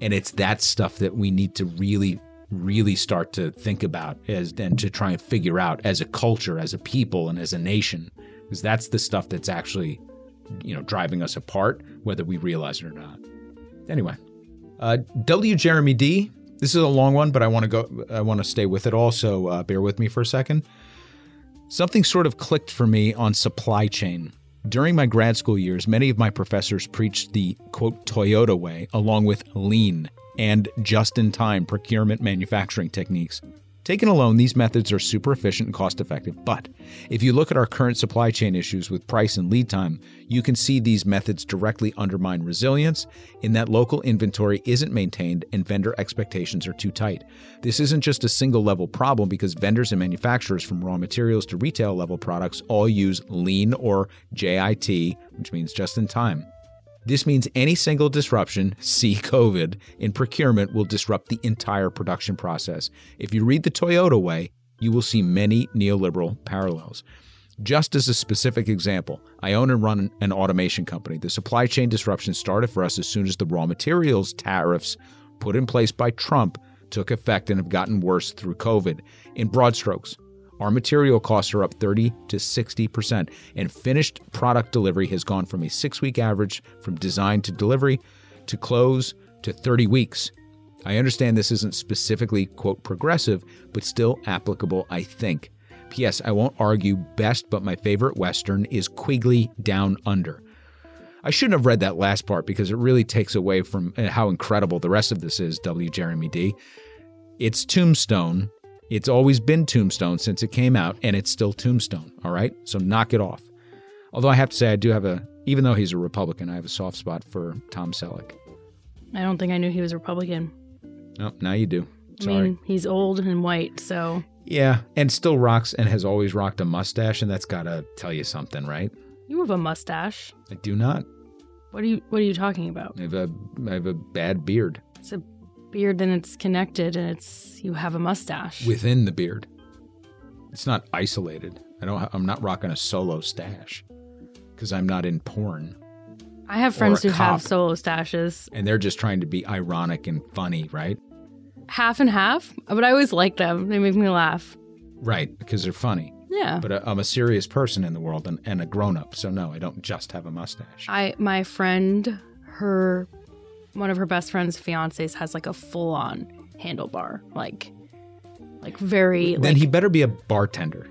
B: And it's that stuff that we need to really, really start to think about as and to try and figure out as a culture, as a people, and as a nation. Because that's the stuff that's actually, you know, driving us apart, whether we realize it or not. Anyway, uh, W. Jeremy D. This is a long one, but I want to go. I want to stay with it. Also, uh, bear with me for a second. Something sort of clicked for me on supply chain. During my grad school years, many of my professors preached the quote Toyota way, along with lean and just in time procurement manufacturing techniques. Taken alone, these methods are super efficient and cost effective, but if you look at our current supply chain issues with price and lead time, you can see these methods directly undermine resilience in that local inventory isn't maintained and vendor expectations are too tight. This isn't just a single level problem because vendors and manufacturers from raw materials to retail level products all use lean or JIT, which means just in time. This means any single disruption, see COVID, in procurement will disrupt the entire production process. If you read the Toyota way, you will see many neoliberal parallels. Just as a specific example, I own and run an automation company. The supply chain disruption started for us as soon as the raw materials tariffs put in place by Trump took effect and have gotten worse through COVID. In broad strokes, our material costs are up 30 to 60%, and finished product delivery has gone from a six week average from design to delivery to close to 30 weeks. I understand this isn't specifically, quote, progressive, but still applicable, I think. P.S. I won't argue best, but my favorite Western is Quigley Down Under. I shouldn't have read that last part because it really takes away from uh, how incredible the rest of this is, W. Jeremy D. It's Tombstone, it's always been Tombstone since it came out, and it's still Tombstone, all right? So knock it off. Although I have to say, I do have a, even though he's a Republican, I have a soft spot for Tom Selleck.
D: I don't think I knew he was Republican.
B: Oh, now you do. Sorry.
D: I mean, he's old and white, so
B: yeah, and still rocks and has always rocked a mustache, and that's got to tell you something, right?
D: you have a mustache.
B: I do not.
D: What are you What are you talking about?
B: I have a, I have a bad beard
D: It's a beard, and it's connected, and it's you have a mustache.
B: within the beard. It's not isolated. I don't. I'm not rocking a solo stash because I'm not in porn.
D: I have friends who have solo stashes,
B: and they're just trying to be ironic and funny, right?
D: half and half. But I always like them. They make me laugh.
B: Right, because they're funny.
D: Yeah.
B: But I- I'm a serious person in the world and, and a grown up, so no, I don't just have a mustache.
D: I my friend, her one of her best friend's fiancés has like a full on handlebar, like like very
B: then
D: like
B: he better be a bartender.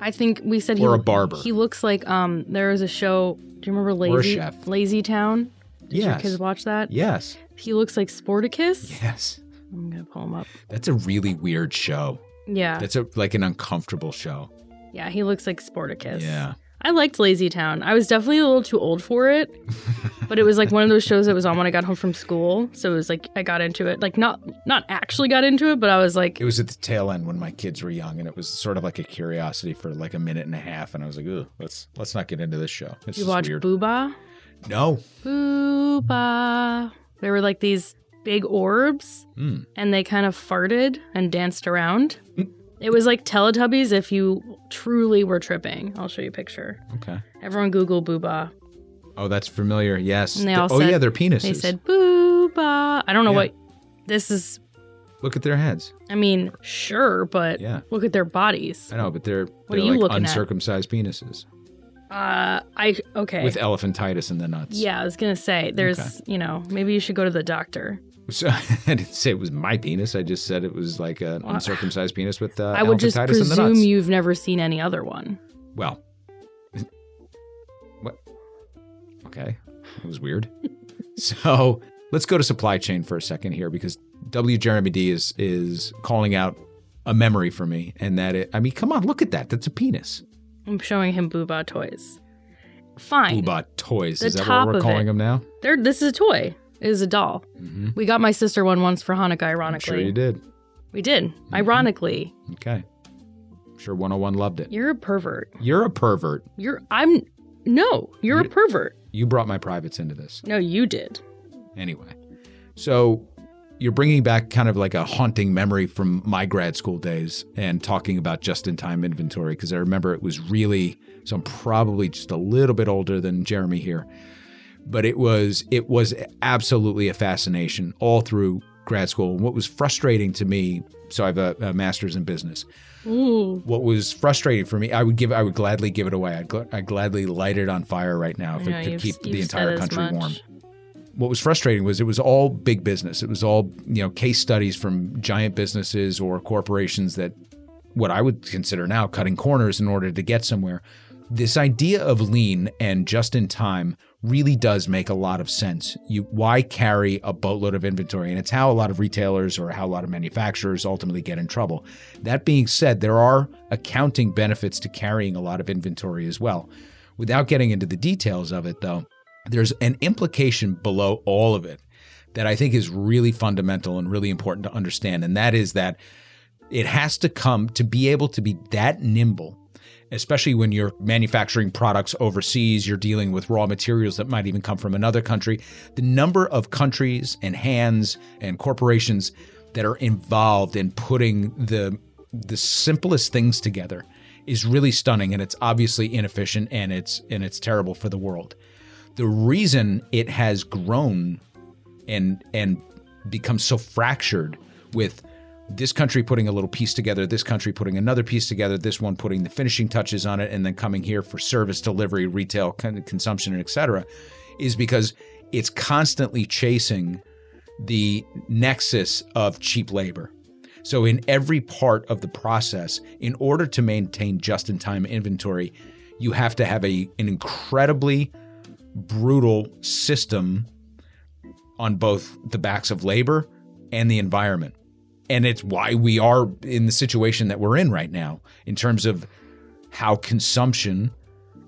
D: I think we said he
B: a barber.
D: He looks like um there is a show. Do you remember
B: Or
D: Lazy
B: chef.
D: Lazy Town? Did your
B: Yes.
D: kids watch that?
B: Yes.
D: He looks like Sportacus.
B: Yes.
D: I'm gonna pull him up.
B: That's a really weird show.
D: Yeah,
B: That's a like an uncomfortable show.
D: yeah. He looks like Sportacus.
B: Yeah.
D: I liked Lazy Town. I was definitely a little too old for it, but it was like one of those shows that was on when I got home from school. So it was like I got into it, like not not actually got into it, but I was like,
B: It was at the tail end when my kids were young, and it was sort of like a curiosity for like a minute and a half, and I was like, "Ooh, let's let's not get into this show." It's
D: you watch
B: weird.
D: Booba,
B: no,
D: Booba. There were like these big orbs,
B: Hmm.
D: and they kind of farted and danced around. It was like Teletubbies if you truly were tripping. I'll show you a picture.
B: okay.
D: Everyone Google Booba.
B: Oh, that's familiar. Yes.
D: And they
B: The-
D: all
B: oh
D: said-
B: yeah, their penises.
D: They said Booba. I don't know
B: Yeah.
D: what this is.
B: Look at their heads.
D: I mean, sure, but
B: Yeah.
D: look at their bodies.
B: I know, but they're
D: are
B: they're
D: you
B: like
D: looking at?
B: uncircumcised penises
D: Uh, I okay.
B: with elephantitis in the nuts.
D: yeah, I was gonna say there's,
B: Okay.
D: you know, maybe you should go to the doctor.
B: So I didn't say it was my penis. I just said it was like an uncircumcised penis with uh,
D: I would just
B: elephantitis in the
D: presume you've never seen any other one.
B: Well, what? Okay, it was weird. so let's go to supply chain for a second here because W. Jeremy D is is calling out a memory for me, and that it. I mean, come on, look at that. That's a penis.
D: I'm showing him Booba toys. Fine.
B: Booba toys.
D: The
B: is that what we're calling
D: it.
B: them now?
D: There, this is a toy. It is a doll. We got my sister one once for Hanukkah.
B: Mm-hmm. I'm
D: Ironically,
B: sure you did.
D: we did. Ironically,
B: Okay. I'm sure 101 loved it.
D: you're a pervert.
B: You're a pervert.
D: You're. I'm. No, you're a pervert.
B: You brought my privates into this.
D: No, you did.
B: Anyway, so you're bringing back kind of like a haunting memory from my grad school days and talking about just in time inventory because I remember it was really so I'm probably just a little bit older than Jeremy here. But it was it was absolutely a fascination all through grad school. And what was frustrating to me, so I have a, a master's in business. What was frustrating for me, I would give, I would gladly give it away. I'd, gl- I'd gladly light it on fire right now if
D: know,
B: it could keep the entire country warm what was frustrating was it was all big business. It was all, you know, case studies from giant businesses or corporations that what I would consider now cutting corners in order to get somewhere. This idea of lean and just in time really does make a lot of sense. You why carry a boatload of inventory? And it's how a lot of retailers or how a lot of manufacturers ultimately get in trouble. That being said, there are accounting benefits to carrying a lot of inventory as well. Without getting into the details of it though, there's an implication below all of it that I think is really fundamental and really important to understand. And that is that it has to come to be able to be that nimble, especially when you're manufacturing products overseas, you're dealing with raw materials that might even come from another country. The number of countries and hands and corporations that are involved in putting the the simplest things together is really stunning and it's obviously inefficient and it's and it's terrible for the world the reason it has grown and and become so fractured with this country putting a little piece together, this country putting another piece together, this one putting the finishing touches on it, and then coming here for service delivery, retail con- consumption, and et cetera, is because it's constantly chasing the nexus of cheap labor. So, in every part of the process, in order to maintain just in time inventory, you have to have a, an incredibly brutal system on both the backs of labor and the environment. And it's why we are in the situation that we're in right now in terms of how consumption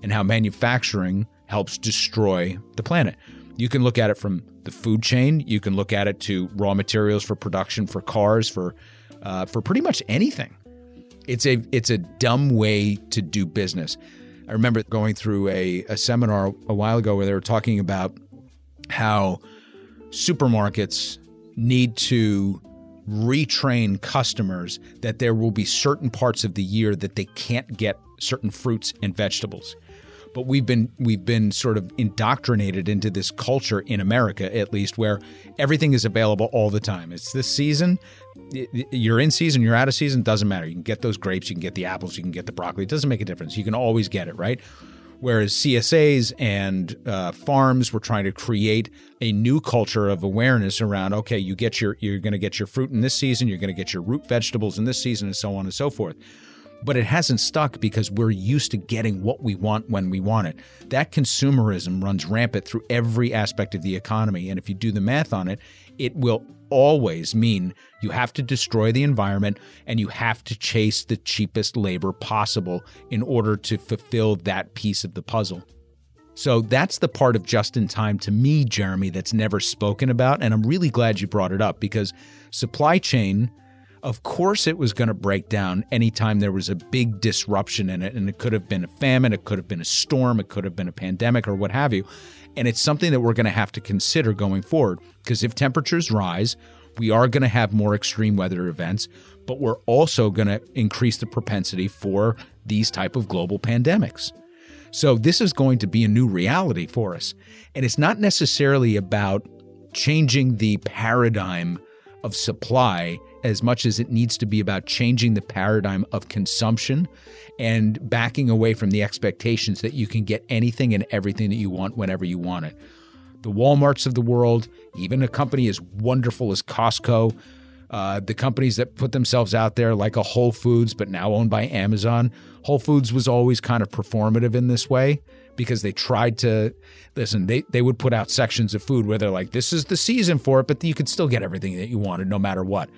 B: and how manufacturing helps destroy the planet. You can look at it from the food chain. You can look at it to raw materials for production for cars, for uh, for pretty much anything. It's a it's a dumb way to do business. I remember going through a, a seminar a while ago where they were talking about how supermarkets need to retrain customers that there will be certain parts of the year that they can't get certain fruits and vegetables. But we've been we've been sort of indoctrinated into this culture in America at least where everything is available all the time. It's this season, you're in season, you're out of season, doesn't matter. You can get those grapes, you can get the apples, you can get the broccoli. It doesn't make a difference. You can always get it, right? Whereas CSAs and uh, farms were trying to create a new culture of awareness around. Okay, you get your you're going to get your fruit in this season. You're going to get your root vegetables in this season, and so on and so forth. But it hasn't stuck because we're used to getting what we want when we want it. That consumerism runs rampant through every aspect of the economy. And if you do the math on it, it will always mean you have to destroy the environment and you have to chase the cheapest labor possible in order to fulfill that piece of the puzzle. So that's the part of just in time to me, Jeremy, that's never spoken about. And I'm really glad you brought it up because supply chain, of course, it was going to break down anytime there was a big disruption in it. And it could have been a famine, it could have been a storm, it could have been a pandemic or what have you. And it's something that we're going to have to consider going forward because if temperatures rise, we are going to have more extreme weather events, but we're also going to increase the propensity for these type of global pandemics. So this is going to be a new reality for us. And it's not necessarily about changing the paradigm of supply as much as it needs to be about changing the paradigm of consumption and backing away from the expectations that you can get anything and everything that you want whenever you want it. The Walmarts of the world, even a company as wonderful as Costco, uh, the companies that put themselves out there like a Whole Foods, but now owned by Amazon. Whole Foods was always kind of performative in this way because they tried to listen. They they would put out sections of food where they're like, "This is the season for it," but you could still get everything that you wanted no matter what.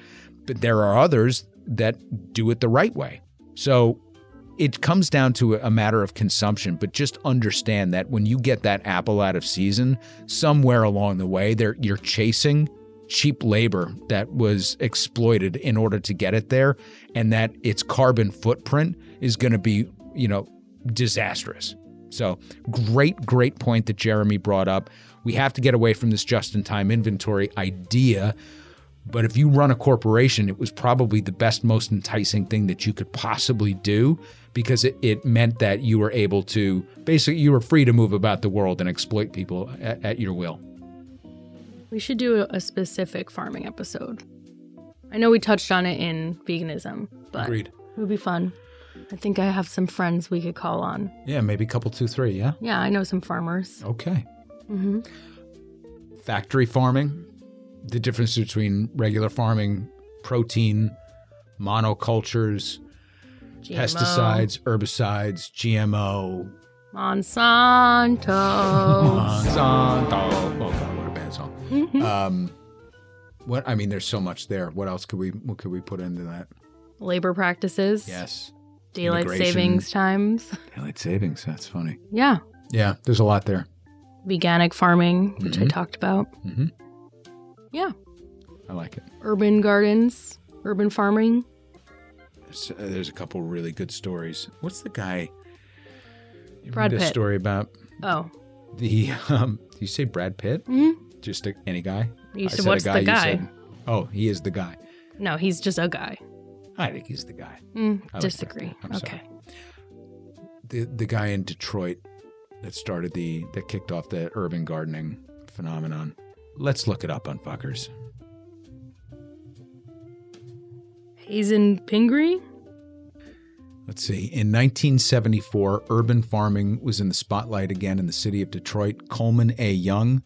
B: But there are others that do it the right way. So it comes down to a matter of consumption, but just understand that when you get that apple out of season, somewhere along the way, there you're chasing cheap labor that was exploited in order to get it there and that its carbon footprint is going to be, you know, disastrous. So, great great point that Jeremy brought up. We have to get away from this just in time inventory idea. But if you run a corporation, it was probably the best, most enticing thing that you could possibly do because it, it meant that you were able to basically, you were free to move about the world and exploit people at, at your will.
D: We should do a specific farming episode. I know we touched on it in veganism, but
B: Agreed.
D: it would be fun. I think I have some friends we could call on.
B: Yeah, maybe a couple, two, three. Yeah.
D: Yeah, I know some farmers.
B: Okay.
D: hmm
B: Factory farming, the difference between regular farming, protein, monocultures,
D: GMO.
B: pesticides, herbicides, GMO,
D: Monsanto.
B: Monsanto. Oh God, what a bad song. Um, what I mean, there's so much there. What else could we what could we put into that?
D: Labor practices.
B: Yes,
D: Daylight savings times.
B: daylight savings. That's funny.
D: Yeah.
B: Yeah, there's a lot there.
D: Veganic farming, which I
B: Mhm.
D: talked about.
B: Mhm.
D: Yeah.
B: I like it.
D: Urban gardens, urban farming.
B: There's, uh, there's a couple really good stories. What's the guy? You
D: Brad
B: read a
D: Pitt.
B: story about
D: Oh.
B: the. Um, did you say Brad Pitt?
D: hmm
B: Just a, any guy?
D: You
B: I
D: said,
B: a
D: what's the
B: you
D: guy?
B: said- oh, he is the guy.
D: No, he's just a guy.
B: I think he's the guy.
D: Mm,
B: I like
D: disagree.
B: I'm
D: okay.
B: The the guy in Detroit that started the that kicked off the urban gardening phenomenon. Let's look it up on fuckers.
D: Hazen Pingree?
B: Let's see. In 1974, urban farming was in the spotlight again in the city of Detroit. Coleman A. Young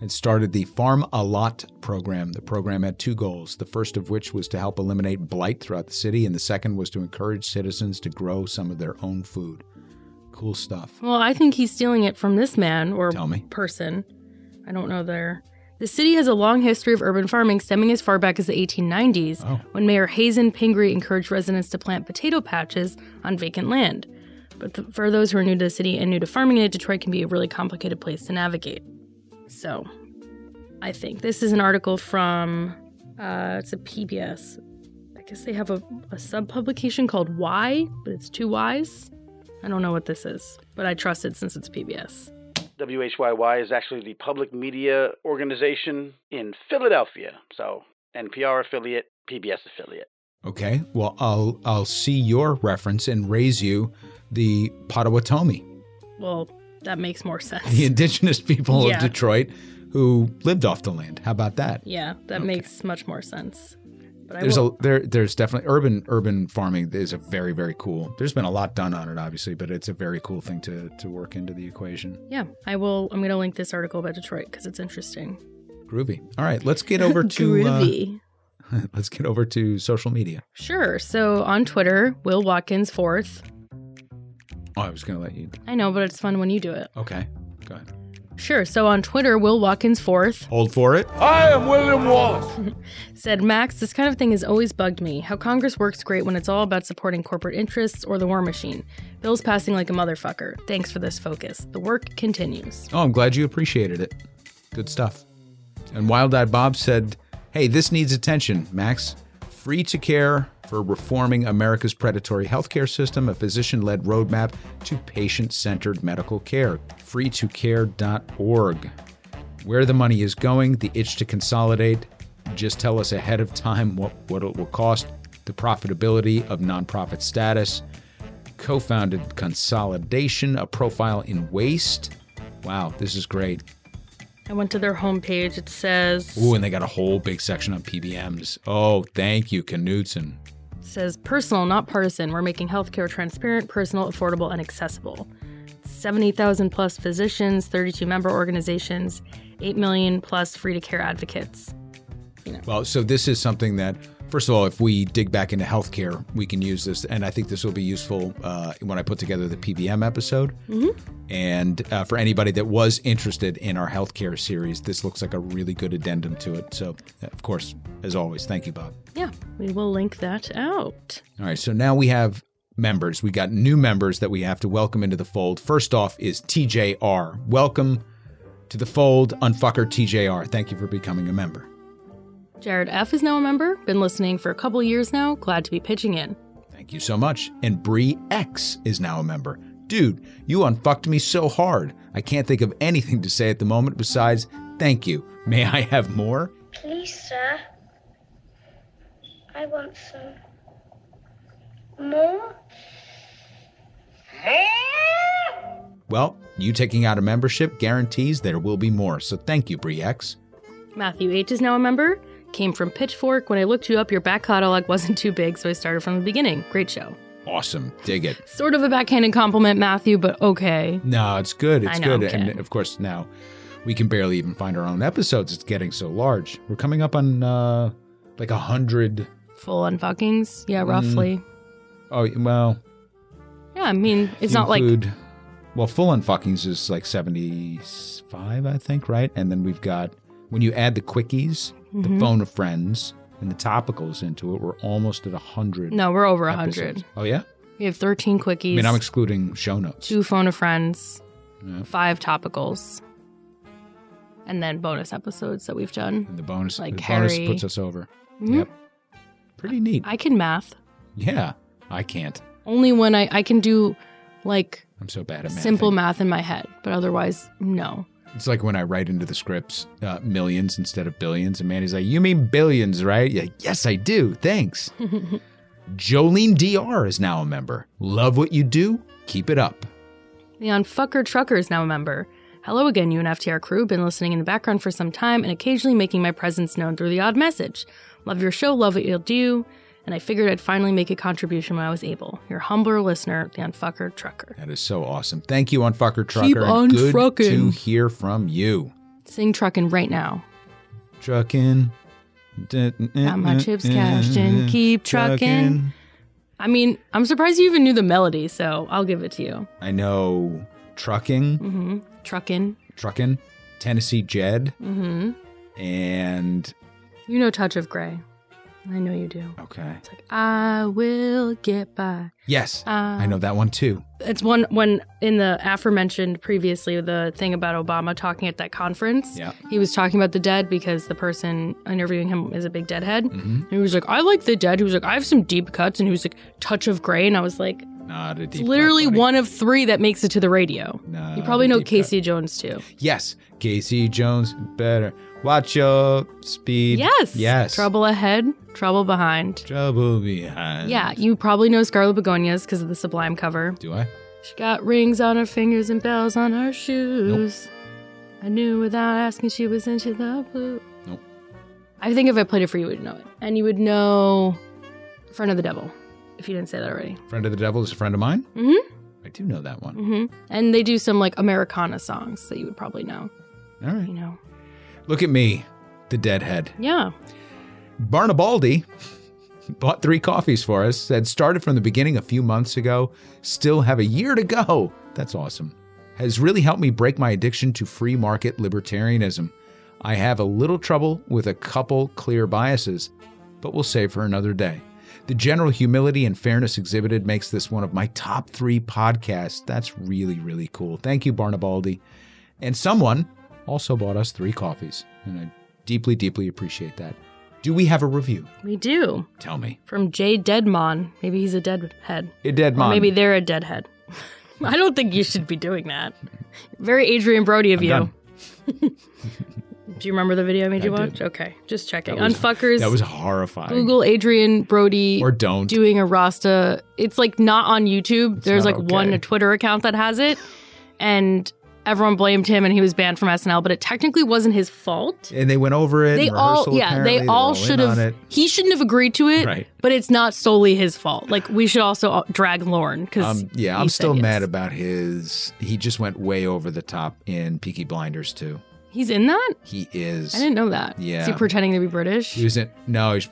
B: had started the Farm a Lot program. The program had two goals, the first of which was to help eliminate blight throughout the city, and the second was to encourage citizens to grow some of their own food. Cool stuff.
D: Well, I think he's stealing it from this man or
B: Tell me.
D: person. I don't know their. The city has a long history of urban farming stemming as far back as the 1890s,
B: Oh.
D: when Mayor Hazen Pingree encouraged residents to plant potato patches on vacant land. But th- for those who are new to the city and new to farming it, Detroit can be a really complicated place to navigate. So, I think this is an article from uh, it's a PBS. I guess they have a, a sub publication called Why, but it's two Y's. I don't know what this is, but I trust it since it's PBS.
E: WHYY is actually the public media organization in Philadelphia. So NPR affiliate, PBS affiliate.
B: Okay. Well, I'll I'll see your reference and raise you the Potawatomi,
D: Well, that makes more sense.
B: the indigenous people
D: Yeah.
B: of Detroit who lived off the land. How about that?
D: Yeah, that makes much more sense. But
B: There's a there there's definitely urban urban farming is a very very cool. There's been a lot done on it obviously, but it's a very cool thing to to work into the equation.
D: yeah, I will. I'm going to link this article about Detroit because it's interesting.
B: Groovy. All right, let's get over to uh,
D: Groovy.
B: let's get over to social media.
D: Sure. So on Twitter, Will Watkins fourth.
B: Oh, I was going to let you.
D: I know, but it's fun when you do it.
B: Okay. Go ahead.
D: Sure. So on Twitter, Will Watkins fourth
B: Hold for it.
C: I am William Wallace.
D: said, Max, this kind of thing has always bugged me. How Congress works great when it's all about supporting corporate interests or the war machine. Bills passing like a motherfucker. Thanks for this focus. The work continues.
B: Oh, I'm glad you appreciated it. Good stuff. And Wild Eyed Bob said, Hey, this needs attention, Max. Free to care for reforming America's predatory healthcare system, a physician led roadmap to patient centered medical care. Freetocare.org. Where the money is going, the itch to consolidate. Just tell us ahead of time what, what it will cost, the profitability of nonprofit status, co founded Consolidation, a profile in waste. Wow, this is great.
D: I went to their homepage. It says,
B: Ooh, and they got a whole big section on PBMs. Oh, thank you, Knudsen.
D: Says personal, not partisan. We're making healthcare transparent, personal, affordable, and accessible. 70,000 plus physicians, 32 member organizations, 8 million plus free to care advocates.
B: Well, so this is something that, first of all, if we dig back into healthcare, we can use this, and I think this will be useful uh, when I put together the PBM episode. And uh, for anybody that was interested in our healthcare series, this looks like a really good addendum to it. So, of course, as always, thank you, Bob.
D: Yeah, we will link that out.
B: All right, so now we have members. We got new members that we have to welcome into the fold. First off is TJR. Welcome to the fold, Unfucker TJR. Thank you for becoming a member.
D: Jared F is now a member. Been listening for a couple years now. Glad to be pitching in.
B: Thank you so much. And Bree X is now a member. Dude, you unfucked me so hard. I can't think of anything to say at the moment besides thank you. May I have more?
F: Please, sir. I want some more.
B: Well, you taking out a membership guarantees there will be more. So thank you, Bree X.
D: Matthew H is now a member. Came from Pitchfork. When I looked you up, your back catalog wasn't too big, so I started from the beginning. Great show.
B: Awesome. Dig it.
D: Sort of a backhanded compliment, Matthew, but okay.
B: No, it's good. It's
D: I know,
B: good. And of course, now we can barely even find our own episodes. It's getting so large. We're coming up on uh like a hundred.
D: Full unfuckings.
B: Mm.
D: Yeah, roughly.
B: Oh well,
D: Yeah, I mean, it's not like
B: well, full unfuckings is like seventy-five, I think, right? And then we've got when you add the quickies,
D: Mm-hmm.
B: the phone of friends, and the topicals into it, we're almost at a hundred.
D: no, we're over a
B: episodes.
D: hundred.
B: Oh yeah.
D: We have thirteen quickies.
B: I mean, I'm excluding show notes.
D: two phone of friends,
B: Yeah.
D: five topicals, and then bonus episodes that we've done.
B: And the bonus,
D: Like
B: the bonus puts us over.
D: Mhm.
B: Yep. Pretty neat.
D: I can math
B: yeah, I can't.
D: only when I I can do like
B: I'm so bad at math.
D: simple math in my head, but otherwise, no.
B: It's like when I write into the scripts uh, millions instead of billions, and Manny's like, "You mean billions, right?" Yeah, yes, I do. Thanks. Jolene Dr is now a member. Love what you do. Keep it up.
D: Leon Fucker Trucker is now a member. Hello again, UNFTR crew. Been listening in the background for some time and occasionally making my presence known through the odd message. Love your show, love what you'll do, and I figured I'd finally make a contribution when I was able. Your humbler listener, the Unfucker Trucker.
B: That is so awesome. Thank you, on Fucker Trucker.
D: Keep
B: and
D: on
B: good
D: trucking.
B: to hear from you.
D: Sing trucking right now.
B: Trucking.
D: Got my chips cashed in, keep trucking. I mean, I'm surprised you even knew the melody, so I'll give it to you.
B: I know trucking,
D: Mm-hmm. Trucking.
B: trucking, Tennessee Jed,
D: Mm-hmm.
B: and
D: You know Touch of Grey. I know you do.
B: okay.
D: It's like, I will get by.
B: Yes,
D: Uh,
B: I know that one too.
D: It's one when in the aforementioned previously the thing about Obama talking at that conference.
B: Yeah.
D: He was talking about the dead because the person interviewing him is a big deadhead.
B: Mhm.
D: And he was like, I like the dead. He was like, I have some deep cuts. And he was like, touch of gray. And I was like,
B: Not a deep. cut,
D: literally
B: buddy.
D: one of three that makes it to the radio.
B: Not
D: You probably know
B: deep cut.
D: Casey Jones too.
B: Yes, Casey Jones. Better watch your speed.
D: Yes.
B: Yes.
D: Trouble ahead, trouble behind.
B: Trouble behind.
D: Yeah, you probably know Scarlet Begonias because of the Sublime cover.
B: Do I?
D: She got rings on her fingers and bells on her shoes. Nope. I knew without asking she was into the blue.
B: Nope.
D: I think if I played it for you, you would know it. And you would know Friend of the Devil, if you didn't say that already.
B: Friend of the Devil is a friend of mine.
D: Mm hmm.
B: I do know that one.
D: Mm hmm. And they do some like Americana songs that you would probably know,
B: All right.
D: you know.
B: Look at me, the deadhead.
D: Yeah.
B: Barnabaldi bought three coffees for us, said started from the beginning a few months ago, still have a year to go. That's awesome. Has really helped me break my addiction to free market libertarianism. I have a little trouble with a couple clear biases, but we'll save for another day. The general humility and fairness exhibited makes this one of my top three podcasts. That's really, really cool. Thank you, Barnabaldi. And someone also bought us three coffees, and I deeply, deeply appreciate that. Do we have a review?
D: We do.
B: Tell me.
D: From Jay Deadmon. Maybe he's a deadhead.
B: A dead
D: Or maybe they're a deadhead. I don't think you should be doing that. Very Adrien Brody of
B: I'm
D: you.
B: done.
D: Do you remember the video I made
B: I
D: you
B: did.
D: watch? Okay, just checking.
B: That was-
D: Unfuckers.
B: That was horrifying.
D: Google Adrien Brody
B: or don't.
D: doing a Rasta. It's like not on YouTube. There's
B: not
D: like one
B: okay.
D: a Twitter account that has it, and everyone blamed him, and he was banned from SNL. But it technically wasn't his fault.
B: and they went over it.
D: They
B: in
D: all, yeah,
B: apparently.
D: they
B: They're
D: all should have. He shouldn't have agreed to it,
B: Right.
D: but it's not solely his fault. Like we should also uh, drag Lauren because
B: Um, yeah, I'm still mad about his. He just went way over the top in Peaky Blinders too.
D: He's in that.
B: He is.
D: I didn't know that.
B: Yeah.
D: he pretending to be British?
B: He was in. No, he's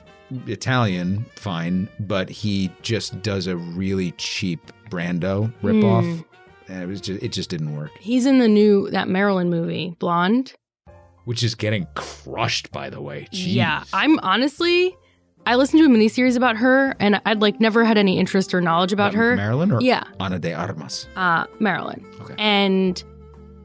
B: Italian, fine, but he just does a really cheap Brando ripoff.
D: Hmm.
B: And it was just. It just didn't work.
D: He's in the new that Marilyn movie, Blonde.
B: Which is getting crushed, by the way. Jeez.
D: Yeah, I'm honestly, I listened to a miniseries about her, and I'd like never had any interest or knowledge about her.
B: Marilyn or
D: Yeah.
B: Ana de Armas.
D: uh, Marilyn.
B: Okay.
D: And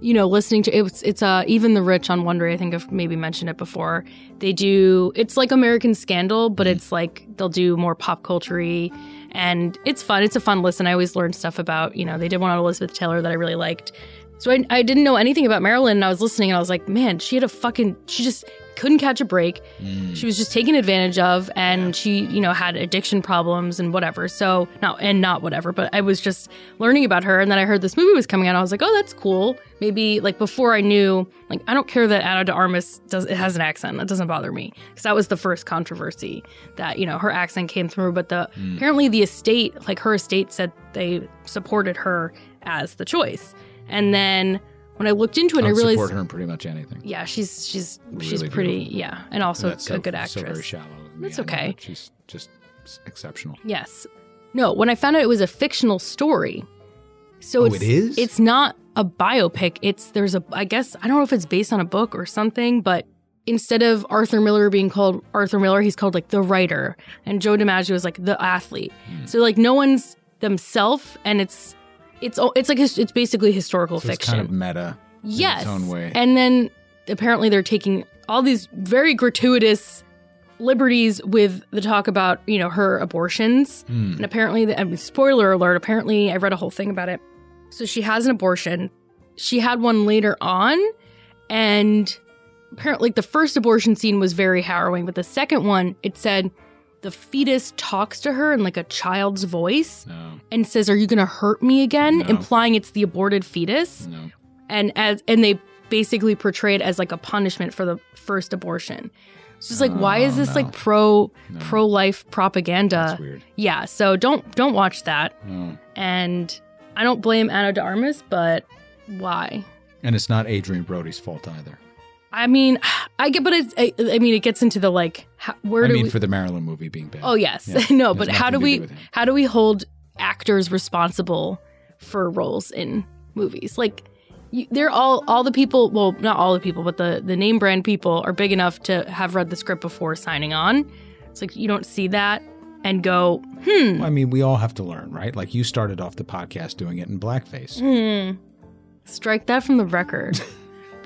D: you know, listening to it's it's uh even the rich on Wondery. I think I've maybe mentioned it before. They do it's like American Scandal, but it's like they'll do more pop culture and it's fun. It's a fun listen. I always learn stuff about you know they did one on Elizabeth Taylor that I really liked. So I, I didn't know anything about Marilyn, and I was listening, and I was like, man, she had a fucking she just couldn't catch a break. Mm. She was just taken advantage of, and she, you know, had addiction problems and whatever. So not and not whatever, but I was just learning about her, and then I heard this movie was coming out. I was like, oh, that's cool. Maybe like before I knew, like I don't care that Ana de Armas does it has an accent. That doesn't bother me because that was the first controversy that you know her accent came through. But the mm. apparently the estate, like her estate, said they supported her as the choice, and then. When I looked into it,
B: I
D: I realized
B: support her in pretty much anything.
D: yeah, she's she's she's
B: Really
D: pretty
B: beautiful.
D: yeah, and also
B: That's
D: a
B: so,
D: good
B: So
D: actress.
B: very shallow.
D: That's okay.
B: but she's just exceptional.
D: yes. No, when I found out it was a fictional story. So
B: Oh,
D: it's
B: it is?
D: it's not a biopic. It's there's a I guess I don't know if it's based on a book or something, but instead of Arthur Miller being called Arthur Miller, he's called like the writer, and Joe DiMaggio is like the athlete.
B: Hmm.
D: So like no one's themselves, and it's it's it's like it's basically historical
B: So it's
D: fiction.
B: kind of meta.
D: yes.
B: its own way.
D: And then apparently they're taking all these very gratuitous liberties with the talk about, you know, her abortions.
B: Hmm.
D: And apparently, the, I mean, spoiler alert, apparently I read a whole thing about it. So she has an abortion. She had one later on. And apparently, like, the first abortion scene was very harrowing. But the second one, it said the fetus talks to her in like a child's voice
B: No,
D: and says, Are you going to hurt me again?
B: No.
D: Implying it's the aborted fetus
B: no.
D: and as and they basically portray it as like a punishment for the first abortion. It's just like why is
B: Oh,
D: this
B: no.
D: like pro
B: No.
D: pro life propaganda?
B: That's weird.
D: Yeah, so don't don't watch that.
B: No.
D: And I don't blame Ana de Armas, but why?
B: And it's not Adrien Brody's fault either.
D: I mean, I get, but it's. I, I mean, it gets into the like, how, where
B: I
D: do
B: mean,
D: we?
B: for the Marilyn movie being bad.
D: oh yes,
B: Yeah.
D: no, but how do we?
B: do.
D: How do we hold actors responsible for roles in movies? Like, you, they're all all the people. Well, not all the people, but the the name brand people are big enough to have read the script before signing on. It's like you don't see that and go, hmm,
B: I mean, we all have to learn, right? Like you started off the podcast doing it in blackface.
D: hmm. Strike that from the record.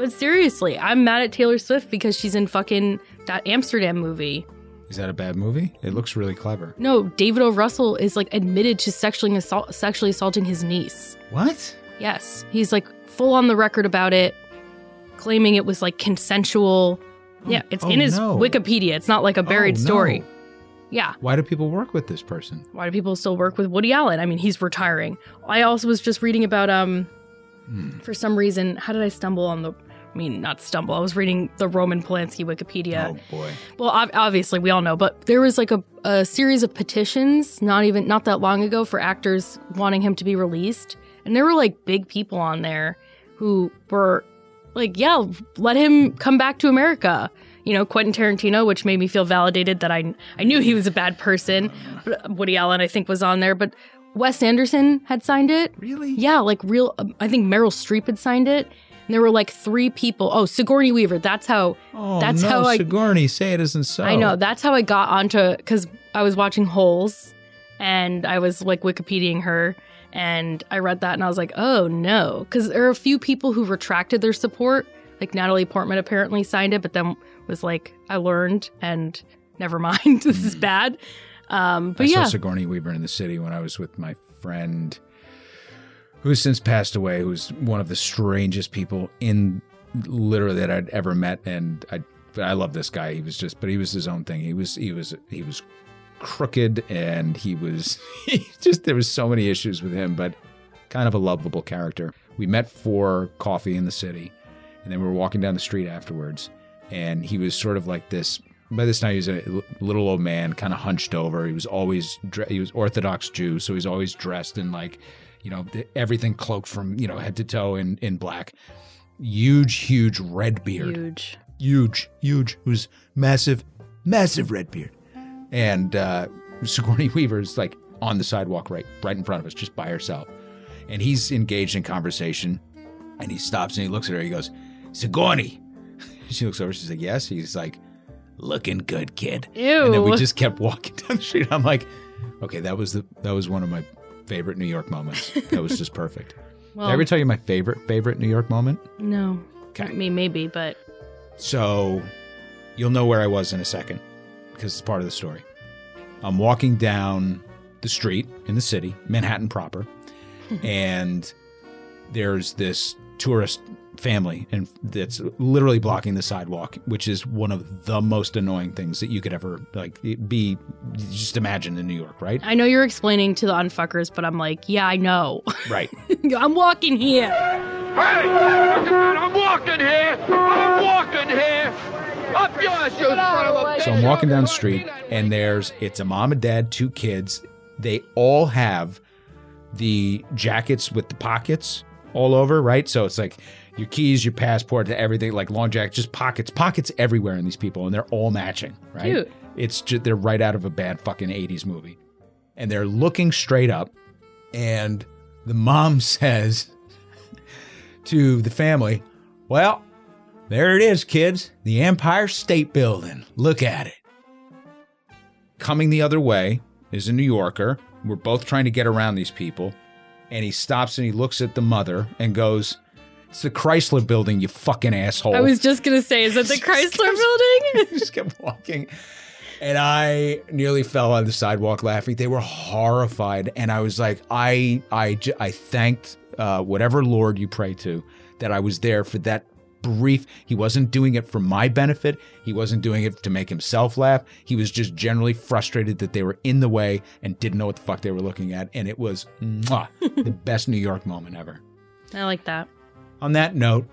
D: but seriously, I'm mad at Taylor Swift because she's in fucking that Amsterdam movie.
B: Is that a bad movie? It looks really clever.
D: No, David O. Russell is like admitted to sexually assault, sexually assaulting his niece.
B: What?
D: Yes, he's like full on the record about it, claiming it was like consensual. yeah, it's
B: oh,
D: in his
B: no.
D: Wikipedia. It's not like a buried
B: Oh, no.
D: story. Yeah.
B: Why do people work with this person?
D: Why do people still work with Woody Allen? I mean, he's retiring. I also was just reading about um
B: Hmm.
D: for some reason, how did I stumble on the I mean, not stumble. I was reading the Roman Polanski Wikipedia.
B: Oh boy.
D: Well, ob- obviously we all know, but there was like a, a series of petitions not even not that long ago for actors wanting him to be released, and there were like big people on there who were like, "Yeah, let him come back to America." you know, Quentin Tarantino, which made me feel validated that I I knew he was a bad person. But Woody Allen, I think, was on there, but Wes Anderson had signed it.
B: Really?
D: Yeah, like real. um, I think Meryl Streep had signed it, and there were like three people. Oh, Sigourney Weaver. That's how.
B: Oh,
D: that's
B: no,
D: how I.
B: Sigourney, say it isn't so.
D: I know. That's how I got onto because I was watching Holes, and I was like Wikipediaing her, and I read that, and I was like, oh no, because there are a few people who retracted their support. Like Natalie Portman apparently signed it, but then was like, I learned, and never mind, this is bad. Um, but
B: I
D: yeah,
B: saw Sigourney Weaver in the city when I was with my friend, who's since passed away. Who's one of the strangest people in literally that I'd ever met, and I I love this guy. He was just, but he was his own thing. He was he was he was crooked, and he was he just there was so many issues with him, but kind of a lovable character. We met for coffee in the city, and then we were walking down the street afterwards, and he was sort of like this. By this time, he was a little old man, kind of hunched over. He was always he was Orthodox Jew, so he's always dressed in like, you know, everything cloaked from you know head to toe in in black. Huge, huge red beard
D: huge.
B: huge, huge, who's massive, massive red beard. And uh, Sigourney Weaver's like on the sidewalk right right in front of us, just by herself. And he's engaged in conversation. And he stops and he looks at her. He goes, Sigourney. She looks over. She's like, Yes. He's like, Looking good, kid.
D: Ew.
B: And then we just kept walking down the street. I'm like, Okay, that was the that was one of my favorite New York moments. That was just perfect.
D: well,
B: Did I ever tell you my favorite favorite New York moment?
D: no.
B: Okay.
D: I mean, maybe, but
B: So you'll know where I was in a second because it's part of the story. I'm walking down the street in the city, Manhattan proper, and there's this tourist family and that's literally blocking the sidewalk, which is one of the most annoying things that you could ever like be just imagine in New York, right?
D: I know you're explaining to the unfuckers, but I'm like, yeah, I know.
B: Right.
D: I'm walking here.
C: Hey! I'm walking here! I'm walking here! Up yours, you son of a
B: So I'm walking down the street, and there's it's a mom and dad, two kids. They all have the jackets with the pockets all over, right? So it's like your keys, your passport, everything, like long jacket, just pockets, pockets everywhere in these people, and they're all matching, right?
D: Cute.
B: It's just they're right out of a bad fucking '80s movie, and they're looking straight up, and the mom says to the family, "Well." There it is, kids. The Empire State Building. Look at it. Coming the other way is a New Yorker. We're both trying to get around these people. And he stops and he looks at the mother and goes, It's the Chrysler building, you fucking asshole.
D: I was just gonna say, is it the Chrysler building?
B: Just kept walking. And I nearly fell on the sidewalk laughing. They were horrified. And I was like, I, I, I thanked uh, whatever Lord you pray to that I was there for that brief. He wasn't doing it for my benefit. He wasn't doing it to make himself laugh. He was just generally frustrated that they were in the way and didn't know what the fuck they were looking at. And it was mwah, the best New York moment ever.
D: I like that.
B: On that note,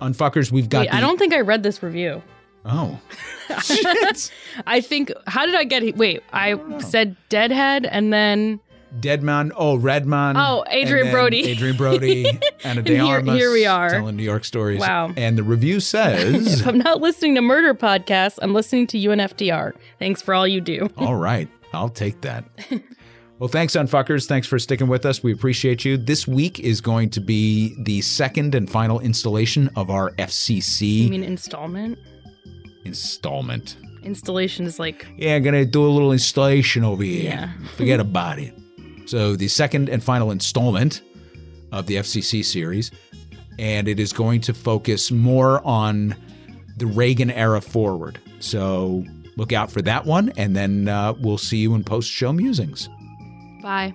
B: on fuckers, we've got
D: Wait,
B: the-
D: I don't think I read this review.
B: Oh. Shit.
D: I think. How did I get? Wait, I said Deadhead, and then
B: Deadman, oh Redman,
D: Oh,
B: Adrien
D: Brody.
B: Adrien Brody, and a
D: here-
B: Armas
D: here we are.
B: telling New York stories.
D: Wow.
B: And the review says,
D: if I'm not listening to murder podcasts, I'm listening to UNFTR. Thanks for all you do.
B: "All right, I'll take that." Well, thanks, Unfuckers. Thanks for sticking with us. We appreciate you. This week is going to be the second and final installation of our FCC.
D: You mean installment?
B: installment.
D: Installation is like
B: Yeah, I'm gonna do a little installation over here.
D: Yeah.
B: Forget about it. So the second and final installment of the FCC series, and it is going to focus more on the Reagan era forward. So look out for that one, and then uh, we'll see you in post show musings.
D: Bye.